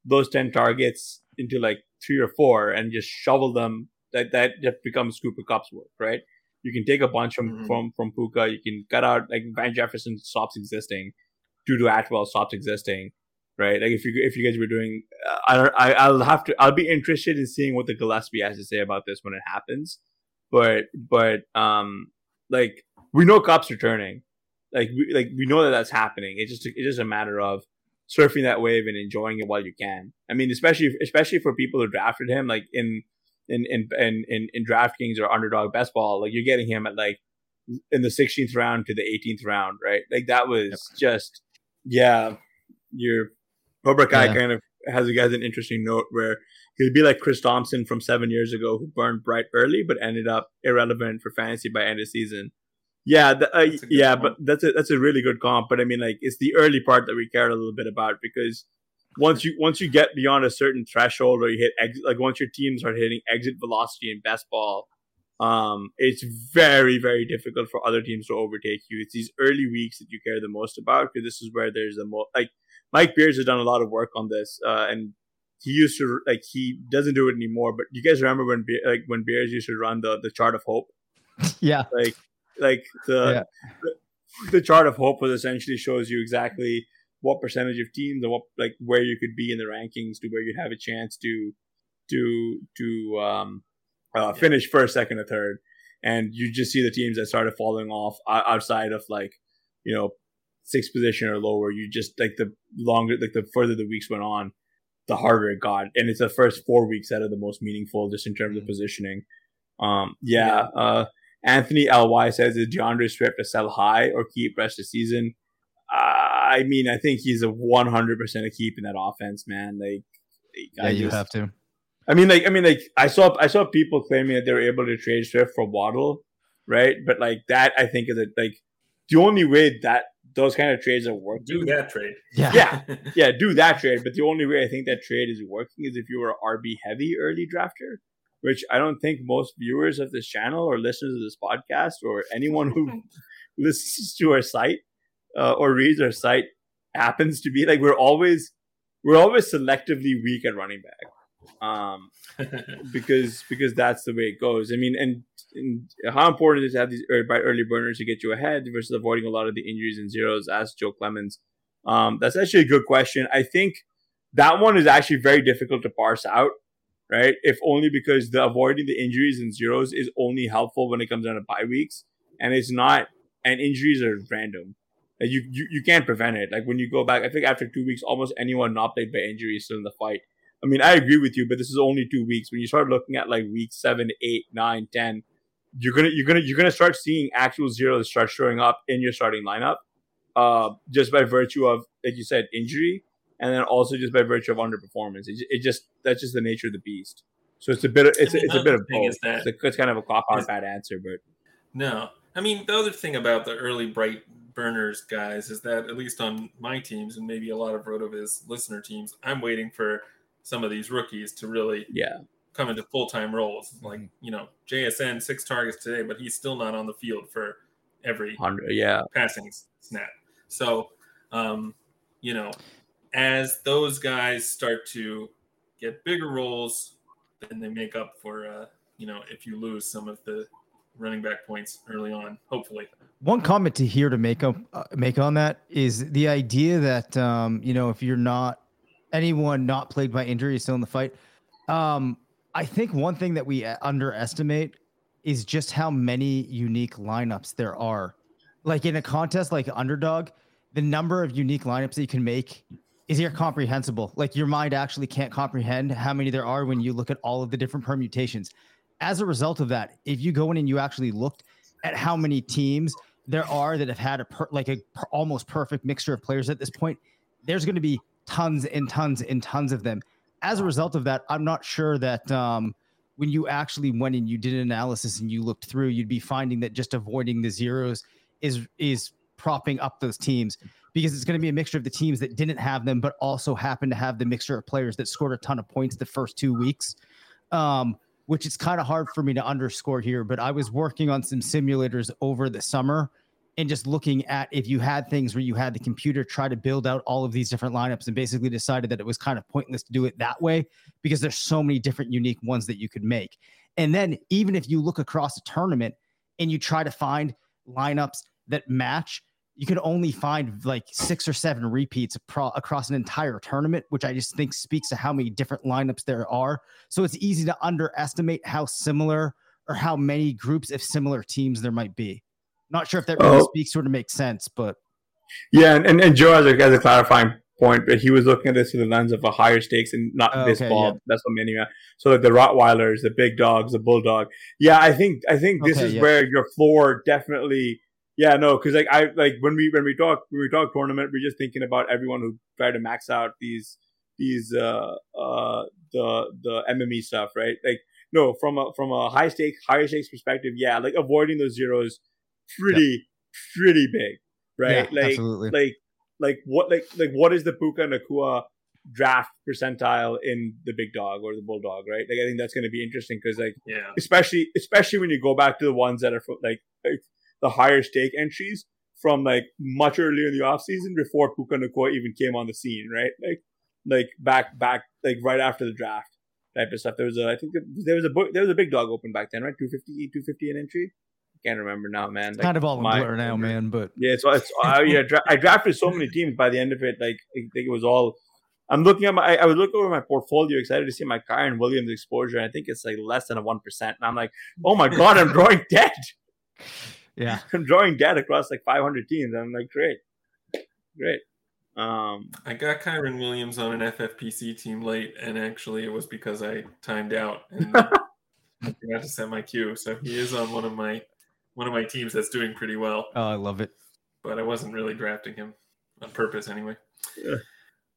those 10 targets into like three or four and just shovel them that that just becomes Cooper Kupp's work, right? You can take a bunch from Mhm. from from Puka. You can cut out like Van Jefferson stops existing, Tutu Atwell stops existing, right? Like if you if you guys were doing, uh, I don't I I'll have to I'll be interested in seeing what the Gillespie has to say about this when it happens, but but um like we know Kupp's returning, like we like we know that that's happening. It's just it's just a matter of surfing that wave and enjoying it while you can. I mean, especially especially for people who drafted him, like in in in in in, in DraftKings or Underdog Best Ball, like you're getting him at like in the 16th round to the 18th round, right? Like that was just yeah. Your Cobra Kai Yeah. kind of has a has an interesting note where he'd be like Chris Thompson from seven years ago who burned bright early but ended up irrelevant for fantasy by end of season. Yeah, th- uh, That's a good yeah, comp. but that's a that's a really good comp. But I mean, like, it's the early part that we cared a little bit about because once you once you get beyond a certain threshold or you hit ex- like once your teams are hitting exit velocity in best ball, um, it's very very difficult for other teams to overtake you. It's these early weeks that you care the most about because this is where there's the most like Mike Beers has done a lot of work on this, uh, and he used to like he doesn't do it anymore. But you guys remember when Be- like when Beers used to run the the chart of hope Yeah. like like the, the the chart of hope was essentially shows you exactly what percentage of teams and what like where you could be in the rankings to where you'd have a chance to to to um uh, finish first, second, or third, and you just see the teams that started falling off outside of like you know sixth position or lower. You just like the longer like the further the weeks went on, the harder it got, and it's the first four weeks that are the most meaningful just in terms of positioning. Um, yeah, uh, Anthony Ly says is D'Andre Swift to sell high or keep rest of season. Uh, I mean, I think he's a 100 percent a keep in that offense, man. Like, Yeah, I you just- have to. I mean, like, I mean, like, I saw, I saw people claiming that they were able to trade Swift for Waddle, right? But like that, I think is a, like the only way that those kind of trades are working. Do that trade. Yeah. Yeah, yeah, do that trade. But the only way I think that trade is working is if you were an RB heavy early drafter, which I don't think most viewers of this channel or listeners of this podcast or anyone who listens to our site uh, or reads our site happens to be like we're always we're always selectively weak at running back. Um, because because that's the way it goes. I mean, and, and how important it is to have these early, early burners to get you ahead versus avoiding a lot of the injuries and zeros? Asked Joe Clemens. Um, that's actually a good question. I think that one is actually very difficult to parse out, right? If only because the avoiding the injuries and zeros is only helpful when it comes down to bye weeks, and it's not. And injuries are random. Like you, you you can't prevent it. Like when you go back, I think after two weeks, almost anyone not played by injury is still in the fight. I mean, I agree with you, but this is only two weeks. When you start looking at like week seven, eight, nine, ten, you're gonna you're gonna you're gonna start seeing actual zeros start showing up in your starting lineup, uh, just by virtue of like you said, injury, and then also just by virtue of underperformance. It, it just that's just the nature of the beast. So it's a bit of it's, I mean, it's a bit of both. that- It's, a, it's kind of a cop out bad answer, but No, I mean the other thing about the early bright burners guys is that at least on my teams and maybe a lot of RotoViz listener teams, I'm waiting for some of these rookies to really yeah, come into full time roles. Mm-hmm. Like you know, JSN six targets today, but he's still not on the field for every hundred, yeah, passing snap. So, um, you know, as those guys start to get bigger roles, then they make up for, uh, you know, if you lose some of the running back points early on, hopefully. One comment to here to make up uh, make on that is the idea that um, you know if you're not anyone not plagued by injury is still in the fight. Um, I think one thing that we uh, underestimate is just how many unique lineups there are. Like in a contest like Underdog, the number of unique lineups that you can make is incomprehensible. Like your mind actually can't comprehend how many there are when you look at all of the different permutations. As a result of that, if you go in and you actually looked at how many teams there are that have had a per, like a per, almost perfect mixture of players at this point, there's going to be tons and tons and tons of them. As a result of that, I'm not sure that um, when you actually went and you did an analysis and you looked through, you'd be finding that just avoiding the zeros is is propping up those teams because it's going to be a mixture of the teams that didn't have them, but also happen to have the mixture of players that scored a ton of points the first two weeks. Um, which is kind of hard for me to underscore here, but I was working on some simulators over the summer and just looking at if you had things where you had the computer try to build out all of these different lineups and basically decided that it was kind of pointless to do it that way because there's so many different unique ones that you could make. And then even if you look across a tournament and you try to find lineups that match, you can only find like six or seven repeats pro- across an entire tournament, which I just think speaks to how many different lineups there are. So it's easy to underestimate how similar or how many groups of similar teams there might be. Not sure if that really oh. speaks sort of makes sense, but yeah, and, and, and Joe has a, a clarifying point, but he was looking at this through the lens of a higher stakes and not oh, this okay, ball. Yeah. That's what many. So like the Rottweilers, the big dogs, the bulldog. Yeah, I think I think this okay, is yeah. where your floor definitely yeah, no, because like I like when we when we talk when we talk tournament, we're just thinking about everyone who tried to max out these these uh uh the the MME stuff, right? Like no, from a from a high stake higher stakes perspective, yeah, like avoiding those zeros, pretty pretty big, right? Yeah, like absolutely. like like what like like what is the Puka Nacua draft percentile in the big dog or the bulldog, right? Like I think that's going to be interesting because like yeah, especially especially when you go back to the ones that are like, like the higher stake entries from like much earlier in the off season before Puka Nacua even came on the scene, right? Like like back back like right after the draft type of stuff. There was a I think there was a book there was a big dog open back then, right? 250 250 an entry. Can't remember now, man. Like, kind of all in blur now, man. But yeah, so it's uh, yeah. Dra- I drafted so many teams by the end of it. Like I think it was all. I'm looking at my. I, I was looking over my portfolio, excited to see my Kyren Williams exposure. And I think it's like less than a one percent, and I'm like, oh my god, I'm drawing dead. Yeah. I'm drawing debt across like 500 teams. I'm like, great. Great. Um, I got Kyren Williams on an FFPC team late, and actually it was because I timed out and I forgot to set my queue. So he is on one of my one of my teams that's doing pretty well. Oh, I love it. But I wasn't really drafting him on purpose anyway. Yeah.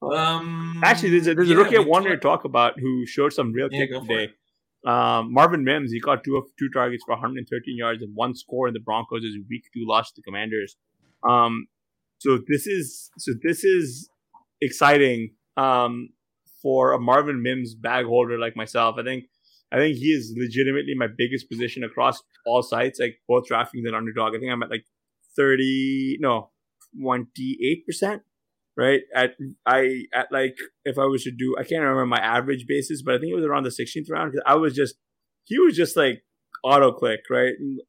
Um, Actually, there's a, there's yeah, a rookie I wanted to talk about who showed some real yeah, kick today. Um, Marvin Mims, he got two of two targets for 113 yards and one score in the Broncos' week two loss to the Commanders. Um, so this is so this is exciting um, for a Marvin Mims bag holder like myself. I think I think he is legitimately my biggest position across all sites, like both DraftKings and Underdog. I think I'm at like 30, no, 28 percent right? At I at like if I was to do, I can't remember my average basis, but I think it was around the 16th round because I was just he was just like auto click, right? And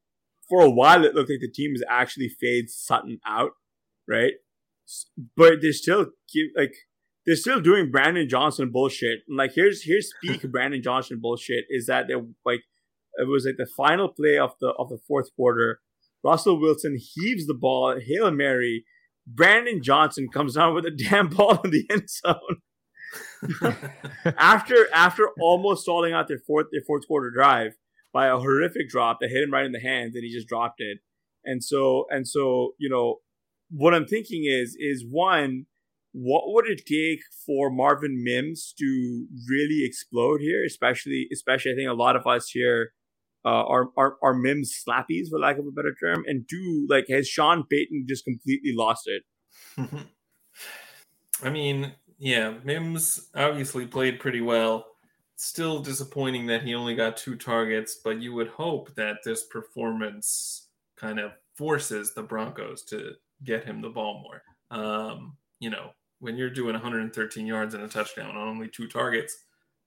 for a while, it looked like the team was actually fade Sutton out, right? But they're still give like they're still doing Brandon Johnson bullshit. And like here's here's peak Brandon Johnson bullshit is that they're like it was like the final play of the of the fourth quarter. Russell Wilson heaves the ball, hail mary Brandon Johnson comes down with a damn ball in the end zone. after after almost stalling out their fourth their fourth quarter drive by a horrific drop that hit him right in the hands and he just dropped it. And so and so, you know, what I'm thinking is is one, what would it take for Marvin Mims to really explode here? Especially especially I think a lot of us here uh, are, are Mims slappies for lack of a better term, and two, like has Sean Payton just completely lost it? I mean, yeah, Mims obviously played pretty well. Still disappointing that he only got two targets, but you would hope that this performance kind of forces the Broncos to get him the ball more. Um, you know, when you're doing 113 yards and a touchdown on only two targets,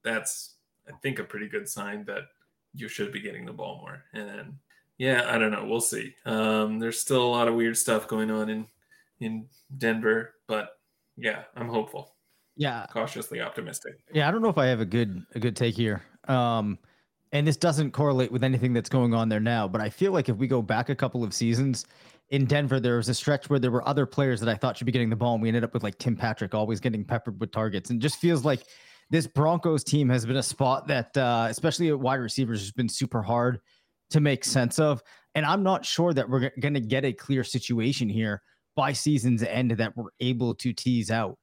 that's I think a pretty good sign that you should be getting the ball more. And yeah, I don't know. We'll see. Um, there's still a lot of weird stuff going on in in Denver, but yeah, I'm hopeful. Yeah, cautiously optimistic. Yeah, I don't know if I have a good a good take here. Um, and this doesn't correlate with anything that's going on there now, but I feel like if we go back a couple of seasons in Denver, there was a stretch where there were other players that I thought should be getting the ball, and we ended up with like Tim Patrick always getting peppered with targets, and just feels like this Broncos team has been a spot that, uh, especially at wide receivers, has been super hard to make sense of. And I'm not sure that we're going to get a clear situation here by season's end that we're able to tease out.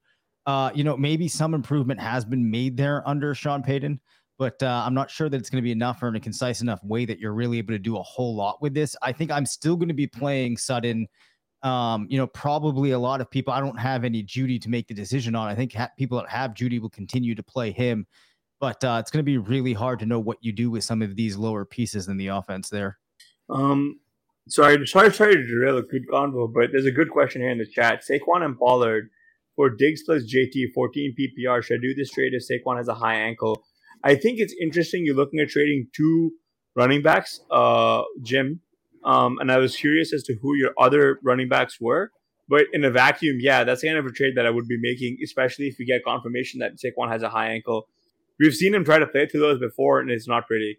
Uh, you know, maybe some improvement has been made there under Sean Payton, but uh, I'm not sure that it's going to be enough or in a concise enough way that you're really able to do a whole lot with this. I think I'm still going to be playing Sutton um, you know, probably a lot of people. I don't have any Jeudy to make the decision on. I think ha- people that have Jeudy will continue to play him, but uh, it's going to be really hard to know what you do with some of these lower pieces in the offense there. Um, sorry, sorry, sorry to derail a good convo, but there's a good question here in the chat. Saquon and Pollard for Diggs plus JT 14 PPR. Should I do this trade if Saquon has a high ankle? I think it's interesting. You're looking at trading two running backs, uh, Jim, Um, and I was curious as to who your other running backs were. But in a vacuum, yeah, that's the kind of a trade that I would be making, especially if we get confirmation that Saquon has a high ankle. We've seen him try to play through those before, and it's not pretty.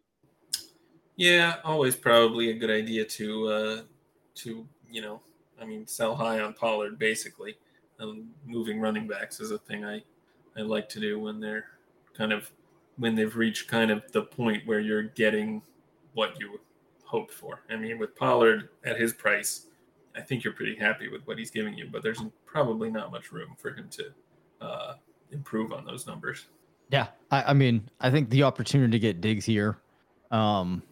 Yeah, always probably a good idea to uh, to you know, I mean, sell high on Pollard basically. Um, moving running backs is a thing I I like to do when they're kind of when they've reached kind of the point where you're getting what you hoped for. I mean, with Pollard at his price, I think you're pretty happy with what he's giving you, but there's probably not much room for him to uh, improve on those numbers. Yeah, I, I, mean, I think the opportunity to get digs here um,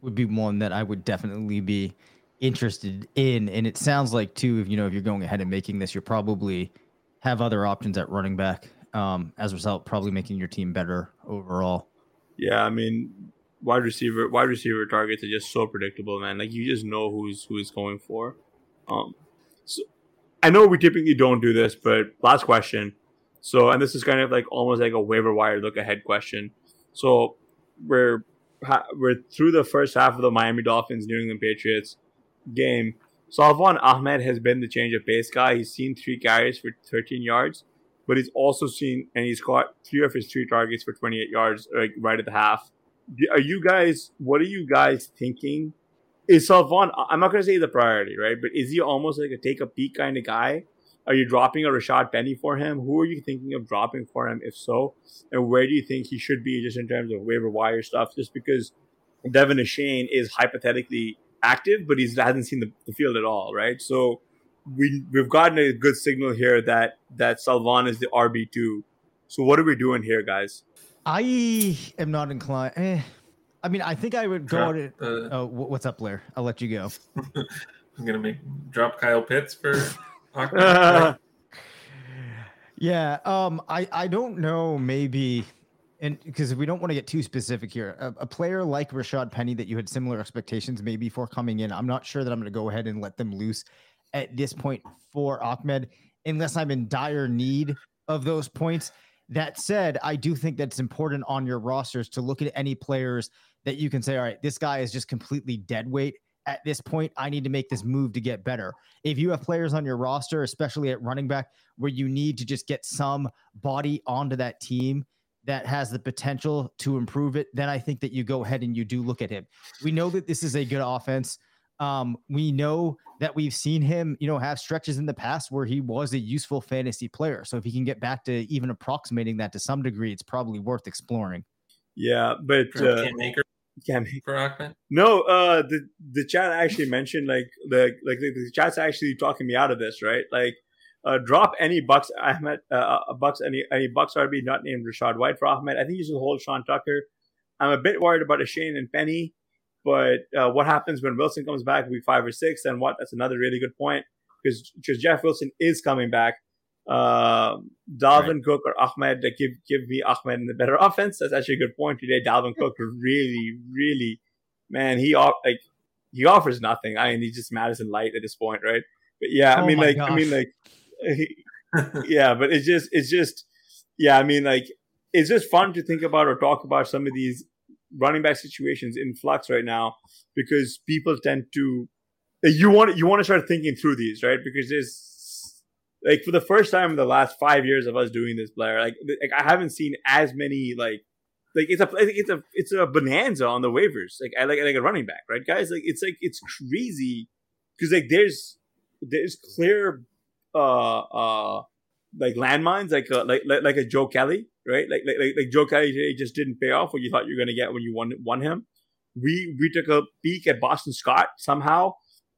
would be one that I would definitely be interested in. And it sounds like too, if you know, if you're going ahead and making this, you're probably have other options at running back. Um, as a result, probably making your team better overall. Yeah, I mean, wide receiver wide receiver targets are just so predictable, man. Like you just know who's who's going for. Um, so I know we typically don't do this, but last question. So, and this is kind of like almost like a waiver wire look ahead question. So we're we're through the first half of the Miami Dolphins New England Patriots game. Salvon Ahmed has been the change of pace guy. He's seen three carries for 13 yards, but he's also seen and he's caught three of his three targets for 28 yards, like right at the half are you guys? What are you guys thinking? Is Salvon? I'm not to say the priority, right? But is he almost like a take a peek kind of guy? Are you dropping a Rashaad Penny for him? Who are you thinking of dropping for him, if so? And where do you think he should be just in terms of waiver wire stuff? Just because De'Von Achane is hypothetically active, but he hasn't seen the, the, field at all, right? So we we've gotten a good signal here that that Salvon is the RB two. So what are we doing here, guys? I am not inclined. Eh. I mean, I think I would go. Drop, uh, oh, what's up, Blair? I'll let you go. I'm gonna make drop Kyle Pitts for. yeah. Um. I I don't know. Maybe. And because we don't want to get too specific here, a, a, player like Rashaad Penny that you had similar expectations maybe for coming in, I'm not sure that I'm going to go ahead and let them loose at this point for Ahmed, unless I'm in dire need of those points. That said, I do think that it's important on your rosters to look at any players that you can say, all right, this guy is just completely dead weight. At this point, I need to make this move to get better. If you have players on your roster, especially at running back, where you need to just get some body onto that team that has the potential to improve it, then I think that you go ahead and you do look at him. We know that this is a good offense. Um, we know that we've seen him, you know, have stretches in the past where he was a useful fantasy player. So if he can get back to even approximating that to some degree, it's probably worth exploring. Yeah, but uh, Maker. Cam for Ahmed? No, uh, the the chat actually mentioned like the like the, the chat's actually talking me out of this, right? Like, uh, drop any Bucks Ahmed, uh, uh Bucks any any Bucks RB not named Rachaad White for Ahmed. I think you should hold Sean Tucker. I'm a bit worried about Achane and Penny. But uh, what happens when Wilson comes back week five or six? And what? That's another really good point because because Jeff Wilson is coming back. Uh, Dalvin right. Cook or Ahmed, give give me Ahmed in the better offense. That's actually a good point today. Dalvin Cook really, really, man, he like he offers nothing. I mean, he's just Mattison light at this point, right? But yeah, oh I mean, like, gosh. I mean, like, yeah, but it's just, it's just, yeah, I mean, like, it's just fun to think about or talk about some of these running back situations in flux right now because people tend to you want you want to start thinking through these right? Because there's like for the first time in the last five years of us doing this Blair like, like I haven't seen as many like like it's a it's a it's a bonanza on the waivers like I like like a running back right guys? Like it's like it's crazy because like there's there's clear uh uh like landmines like a, like, like like a Joe Kelly right? Like like like like Joe Kelly just didn't pay off what you thought you were going to get when you won won him. We we took a peek at Boston Scott somehow,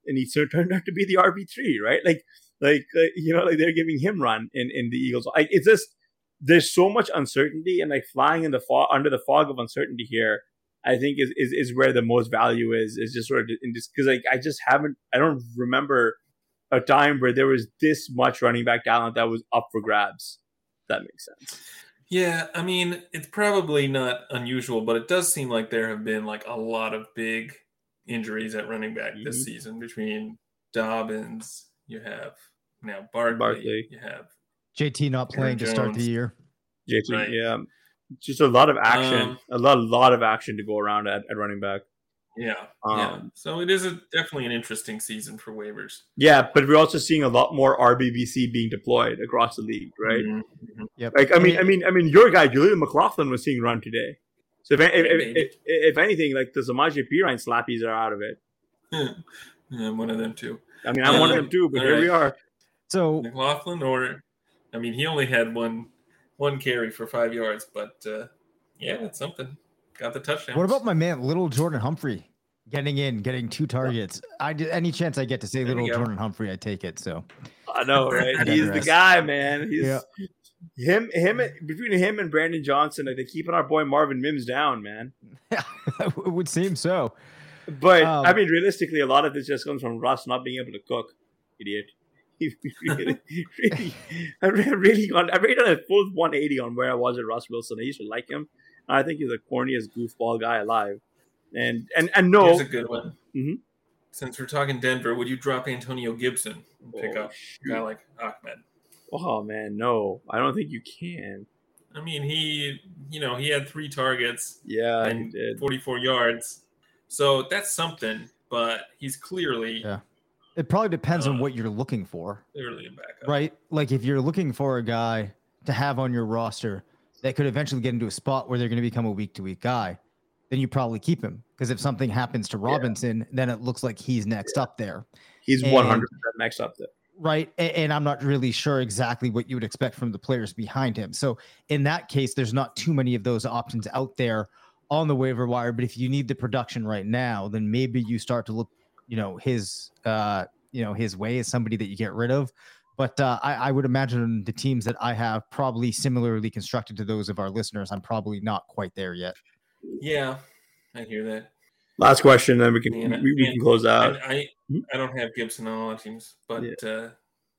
and he turned out to be the RB three, right? Like like uh, you know like they're giving him run in in the Eagles. It's just there's so much uncertainty and like flying in the fog under the fog of uncertainty here. I think is, is is where the most value is is just sort of in just because like I just haven't I don't remember a time where there was this much running back talent that was up for grabs. that makes sense. Yeah, I mean, it's probably not unusual, but it does seem like there have been like a lot of big injuries at running back mm-hmm. this season between Dobbins, you have now Barkley, Barkley. you have JT not playing to start the year. JT, right. yeah. Just a lot of action, um, a lot, lot of action to go around at, at running back. Yeah, um, yeah. So it is a, definitely an interesting season for waivers. Yeah, but we're also seeing a lot more RBBC being deployed across the league, right? Mm-hmm. Yep. Like I mean, I mean, I mean, your guy Jaleel McLaughlin was seeing run today. So if if, if, if, if anything, like the Samaje Perine slappies are out of it. yeah, I'm one of them too. I mean, I'm one of them too, but here right. we are. So McLaughlin, or I mean, he only had one one carry for five yards, but uh, yeah, it's something. Got the touchdown. What about my man, little Jordan Humphrey, getting in, getting two targets? I did any chance I get to say there little Jordan Humphrey, I take it. So I know, right? He's the guy, man. He's yeah. him, him between him and Brandon Johnson, like, they're keeping our boy Marvin Mims down, man. it would seem so. But um, I mean, realistically, a lot of this just comes from Russ not being able to cook, idiot. He really, really, I really got, I rated a full 180 on where I was at Russ Wilson. I used to like him. I think he's the corniest goofball guy alive. And and and no, here's a good one. Mm-hmm. Since we're talking Denver, would you drop Antonio Gibson and pick oh, up a guy like Ahmed? Oh man, no, I don't think you can. I mean, he, you know, he had three targets, yeah, and 44 yards, so that's something. But he's clearly, yeah. It probably depends uh, on what you're looking for. Clearly a backup, right? Like if you're looking for a guy to have on your roster that could eventually get into a spot where they're going to become a week to week guy, then you probably keep him because if something happens to Robinson, yeah. then it looks like he's next yeah. up there. He's one hundred percent next up there. Right. And, and, I'm not really sure exactly what you would expect from the players behind him. So in that case, there's not too many of those options out there on the waiver wire. But if you need the production right now, then maybe you start to look, you know, his uh, you know, his way as somebody that you get rid of. But uh, I, I, would imagine the teams that I have probably similarly constructed to those of our listeners. I'm probably not quite there yet. Yeah, I hear that. Last question, then we can we, we, can close out. I, I, hmm? Don't have Gibson on all teams, but yeah. uh,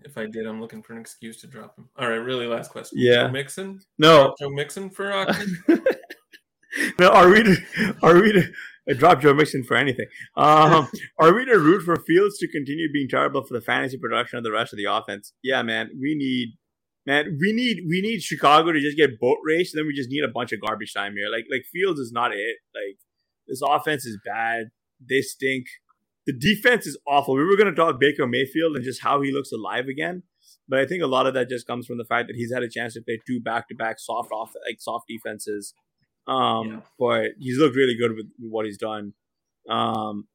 if I did, I'm looking for an excuse to drop him. All right, really last question. Yeah, Joe Mixon. No, Joe Mixon for Auckland. no, are we are we to drop Joe Mixon for anything? Um, are we to root for Fields to continue being terrible for the fantasy production of the rest of the offense? Yeah, man, we need man, we need we need Chicago to just get boat race, and then we just need a bunch of garbage time here. Like like Fields is not it. Like this offense is bad. They stink. The defense is awful. We were going to talk Baker Mayfield and just how he looks alive again, but I think a lot of that just comes from the fact that he's had a chance to play two back to back soft off like soft defenses. Um, yeah. but he's looked really good with, with what he's done. Um,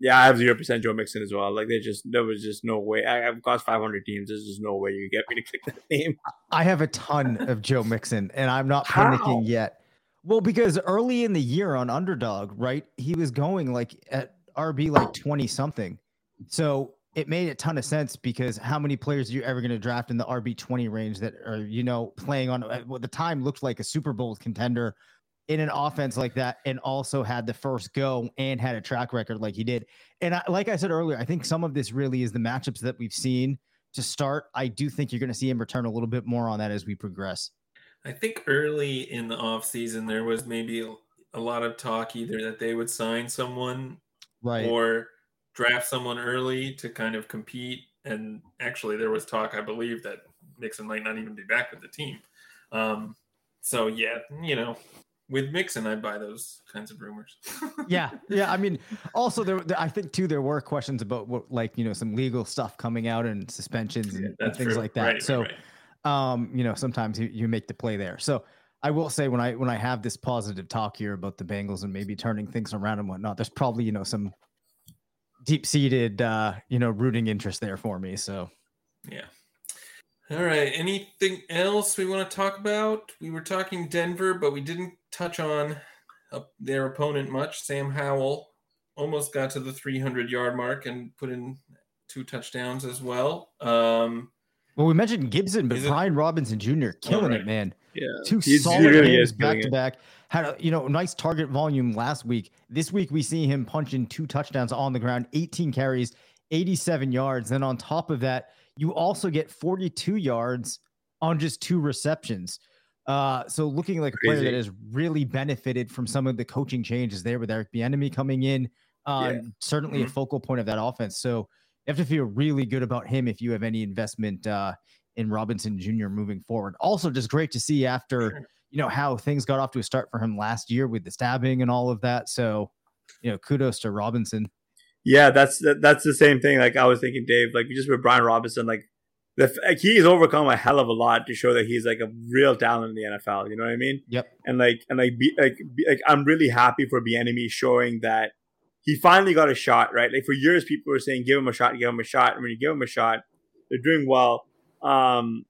yeah, I have zero percent Joe Mixon as well. Like they just there was just no way. I, have cost five hundred teams. There's just no way you get me to click that name. I have a ton of Joe Mixon, and I'm not panicking How? yet. Well, because early in the year on Underdog, right, he was going like at RB like twenty something, so it made a ton of sense because how many players are you ever going to draft in the RB twenty range that are you know playing on what the time looked like a Super Bowl contender in an offense like that and also had the first go and had a track record like he did. And I, like I said earlier, I think some of this really is the matchups that we've seen to start. I do think you're going to see him return a little bit more on that as we progress. I think early in the offseason, there was maybe a lot of talk either that they would sign someone right. or draft someone early to kind of compete. And actually, there was talk, I believe, that Mixon might not even be back with the team. Um, so, yeah, you know, with Mixon, I buy those kinds of rumors. yeah, yeah. I mean, also there, there, I think too, there were questions about what, like you know, some legal stuff coming out and suspensions and, yeah, and things true. like that. Right, so, right, right. um, you know, sometimes you, you make the play there. So, I will say when I when I have this positive talk here about the Bengals and maybe turning things around and whatnot, there's probably you know some deep seated uh, you know rooting interest there for me. So, yeah. All right. Anything else we want to talk about? We were talking Denver, but we didn't touch on uh, their opponent much. Sam Howell almost got to the 300 yard mark and put in two touchdowns as well. Um, well, we mentioned Gibson, but Brian it? Robinson Jr. killing right. it, man. Yeah, two He's solid really games back to back. Had a you know nice target volume last week. This week we see him punching two touchdowns on the ground, 18 carries, 87 yards. Then on top of that you also get 42 yards on just two receptions. Uh, so looking like a player that has really benefited from some of the coaching changes there with Eric Bieniemy coming in, uh, yeah. certainly mm-hmm. a focal point of that offense. So you have to feel really good about him if you have any investment uh, in Robinson Jr. moving forward. Also, just great to see after you know how things got off to a start for him last year with the stabbing and all of that. So you know, kudos to Robinson. Yeah, that's that's the same thing. Like I was thinking, Dave, like just with Brian Robinson, like the like he's overcome a hell of a lot to show that he's like a real talent in the NFL. You know what I mean? Yep. And like and like be, like be, like I'm really happy for Bieniemy showing that he finally got a shot. Right? Like for years, people were saying, "Give him a shot, give him a shot," and when you give him a shot, they're doing well. Um,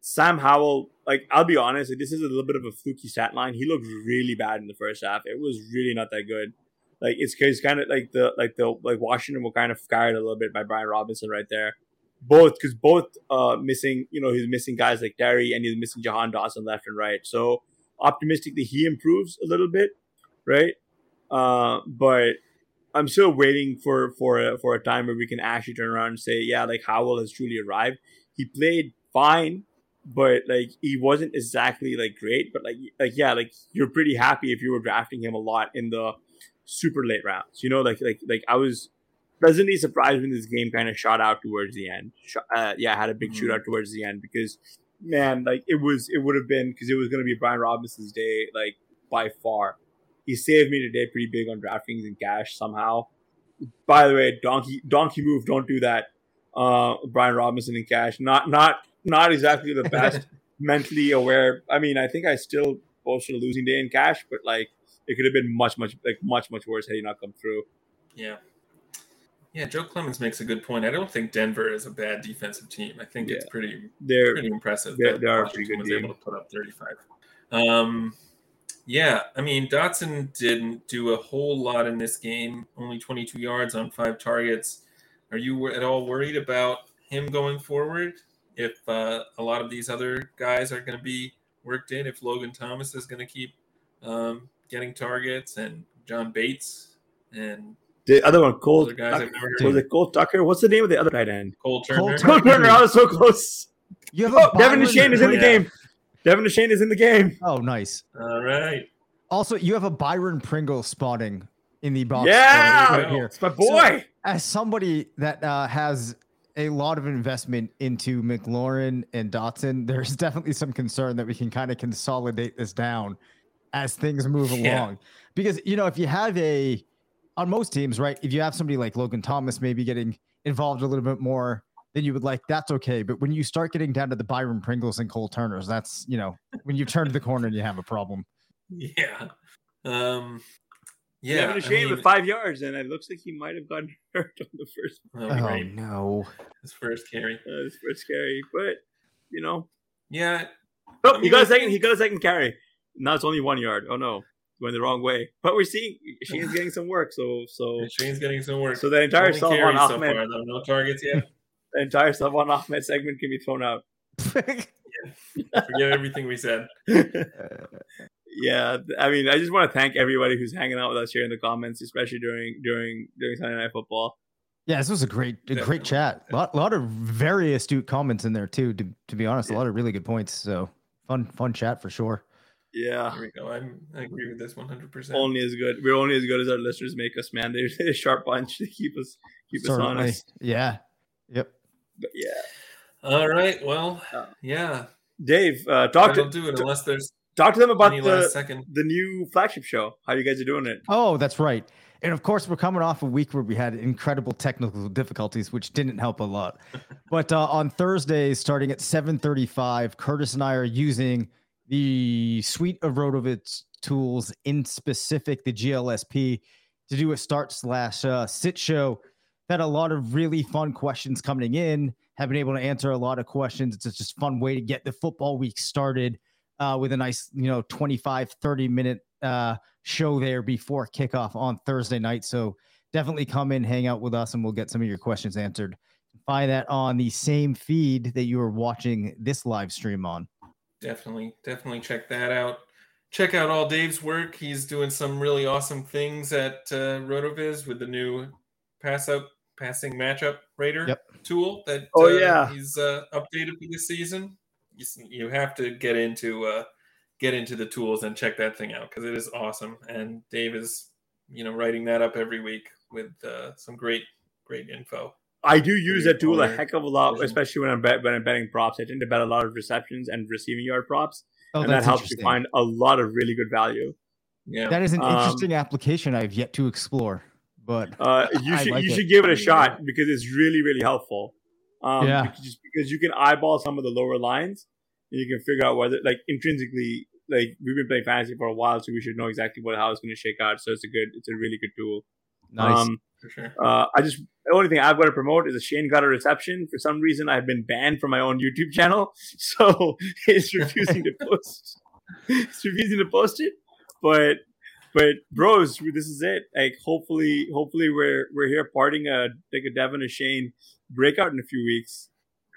Sam Howell, like I'll be honest, like, this is a little bit of a fluky stat line. He looked really bad in the first half. It was really not that good. Like it's, it's kind of like the like the like Washington were kind of scared a little bit by Brian Robinson right there. Both because both uh missing, you know, he's missing guys like Terry and he's missing Jahan Dotson left and right. So optimistically he improves a little bit, right? Uh, but I'm still waiting for for a, for a time where we can actually turn around and say, yeah, like Howell has truly arrived. He played fine but like he wasn't exactly like great. But like like yeah, like you're pretty happy if you were drafting him a lot in the super late rounds. You know, like like like I was pleasantly surprised when this game kind of shot out towards the end. Uh, yeah, had a big mm-hmm. shootout towards the end because man, like it was it would have been because it was going to be Brian Robinson's day like by far. He saved me today pretty big on DraftKings and cash somehow. By the way, donkey donkey move, don't do that. Uh, Brian Robinson in cash, not not not exactly the best mentally aware. I mean, I think I still posted a losing day in cash, but like it could have been much, much, like much, much worse had he not come through. Yeah. Yeah, Joe Clemens makes a good point. I don't think Denver is a bad defensive team. I think yeah. it's pretty they're pretty impressive. They're, they are pretty good was team. able to put up 35. Um, yeah, I mean Dotson didn't do a whole lot in this game. Only 22 yards on five targets. Are you at all worried about him going forward? if uh, a lot of these other guys are going to be worked in, if Logan Thomas is going to keep um, getting targets, and John Bates and the other one, Cole. Other guys was it Cole Tucker? What's the name of the other tight end? Cole Turner. Cole Turner. I was so close. You have oh, De'Von Achane is in the game. De'Von Achane is in the game. Oh, nice. All right. Also, you have a Byron Pringle spotting in the box. Yeah, right here. It's my boy. So, as somebody that uh, has a lot of investment into McLaurin and Dotson, there's definitely some concern that we can kind of consolidate this down as things move yeah. along. Because, you know, if you have a, on most teams, right, if you have somebody like Logan Thomas maybe getting involved a little bit more than you would like, that's okay. But when you start getting down to the Byron Pringles and Cole Turners, that's, you know, when you turn the corner and you have a problem. Yeah. Um, yeah, having Achane with five yards, and it looks like he might have gotten hurt on the first. Oh, oh no, his first carry. Uh, his first carry, but you know, yeah. Oh, he got a second. He got a second carry. Now it's only one yard. Oh no, going the wrong way. But we're seeing Shane's getting some work. So so Shane's getting some work. So the entire Salvon so Ahmed, far, no targets yet. the entire Salvon Ahmed segment can be thrown out. yeah. Forget everything we said. yeah, I mean, I just want to thank everybody who's hanging out with us here in the comments, especially during during during Sunday Night Football. Yeah, this was a great a great chat. A lot, a lot of very astute comments in there too. To to be honest, yeah. a lot of really good points. So fun fun chat for sure. Yeah, here we go. I'm, I agree with this 100. percent Only as good. We're only as good as our listeners make us. Man, they're a sharp bunch to keep us keep Certainly. us honest. Yeah. Yep. But yeah. All right. Well, uh, yeah. Dave, uh, talk to do it unless there's Talk to them about the, second. the new flagship show. How you guys are doing it? Oh, that's right. And of course, we're coming off a week where we had incredible technical difficulties, which didn't help a lot. but uh, on Thursdays, starting at 7:35, Curtis and I are using the suite of RotoViz tools, in specific the GLSP, to do a start slash uh, sit show. Had a lot of really fun questions coming in. Have been able to answer a lot of questions. It's just fun way to get the football week started uh, with a nice, you know, 25, 30 minute uh, show there before kickoff on Thursday night. So definitely come in, hang out with us, and we'll get some of your questions answered. Find that on the same feed that you are watching this live stream on. Definitely, definitely check that out. Check out all Dave's work. He's doing some really awesome things at uh, RotoViz with the new pass up passing matchup rater yep. tool that oh uh, yeah he's uh, updated for this season you, you have to get into uh, get into the tools and check that thing out because it is awesome. And Dave is you know writing that up every week with uh, some great great info. I do use that tool a heck of a lot, especially when I'm bet, when I'm betting props. I tend to bet a lot of receptions and receiving yard props, oh, and that helps you find a lot of really good value. Yeah. That is an um, interesting application I've yet to explore. But uh, you should like you it. should give it a shot because it's really really helpful. Um, yeah. Because, because you can eyeball some of the lower lines, and you can figure out whether like intrinsically like we've been playing fantasy for a while, so we should know exactly what how it's going to shake out. So it's a good, it's a really good tool. Nice. Um, for sure. Uh, I just the only thing I've got to promote is Achane got a reception. For some reason, I've been banned from my own YouTube channel, so it's refusing to post. it's refusing to post it. But but bros, this is it. Like hopefully, hopefully we're we're here parting a like a De'Von Achane breakout in a few weeks.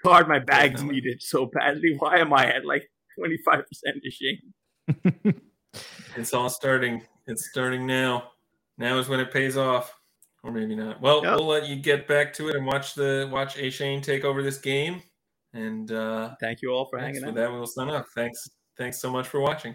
God, my bags need it so badly. Why am I at like twenty five percent to Shane? it's all starting. It's starting now. Now is when it pays off or maybe not. Well, yep. we'll let you get back to it and watch the watch Achane take over this game. And uh, thank you all for hanging out. With that, we'll sign off. Thanks. Thanks so much for watching.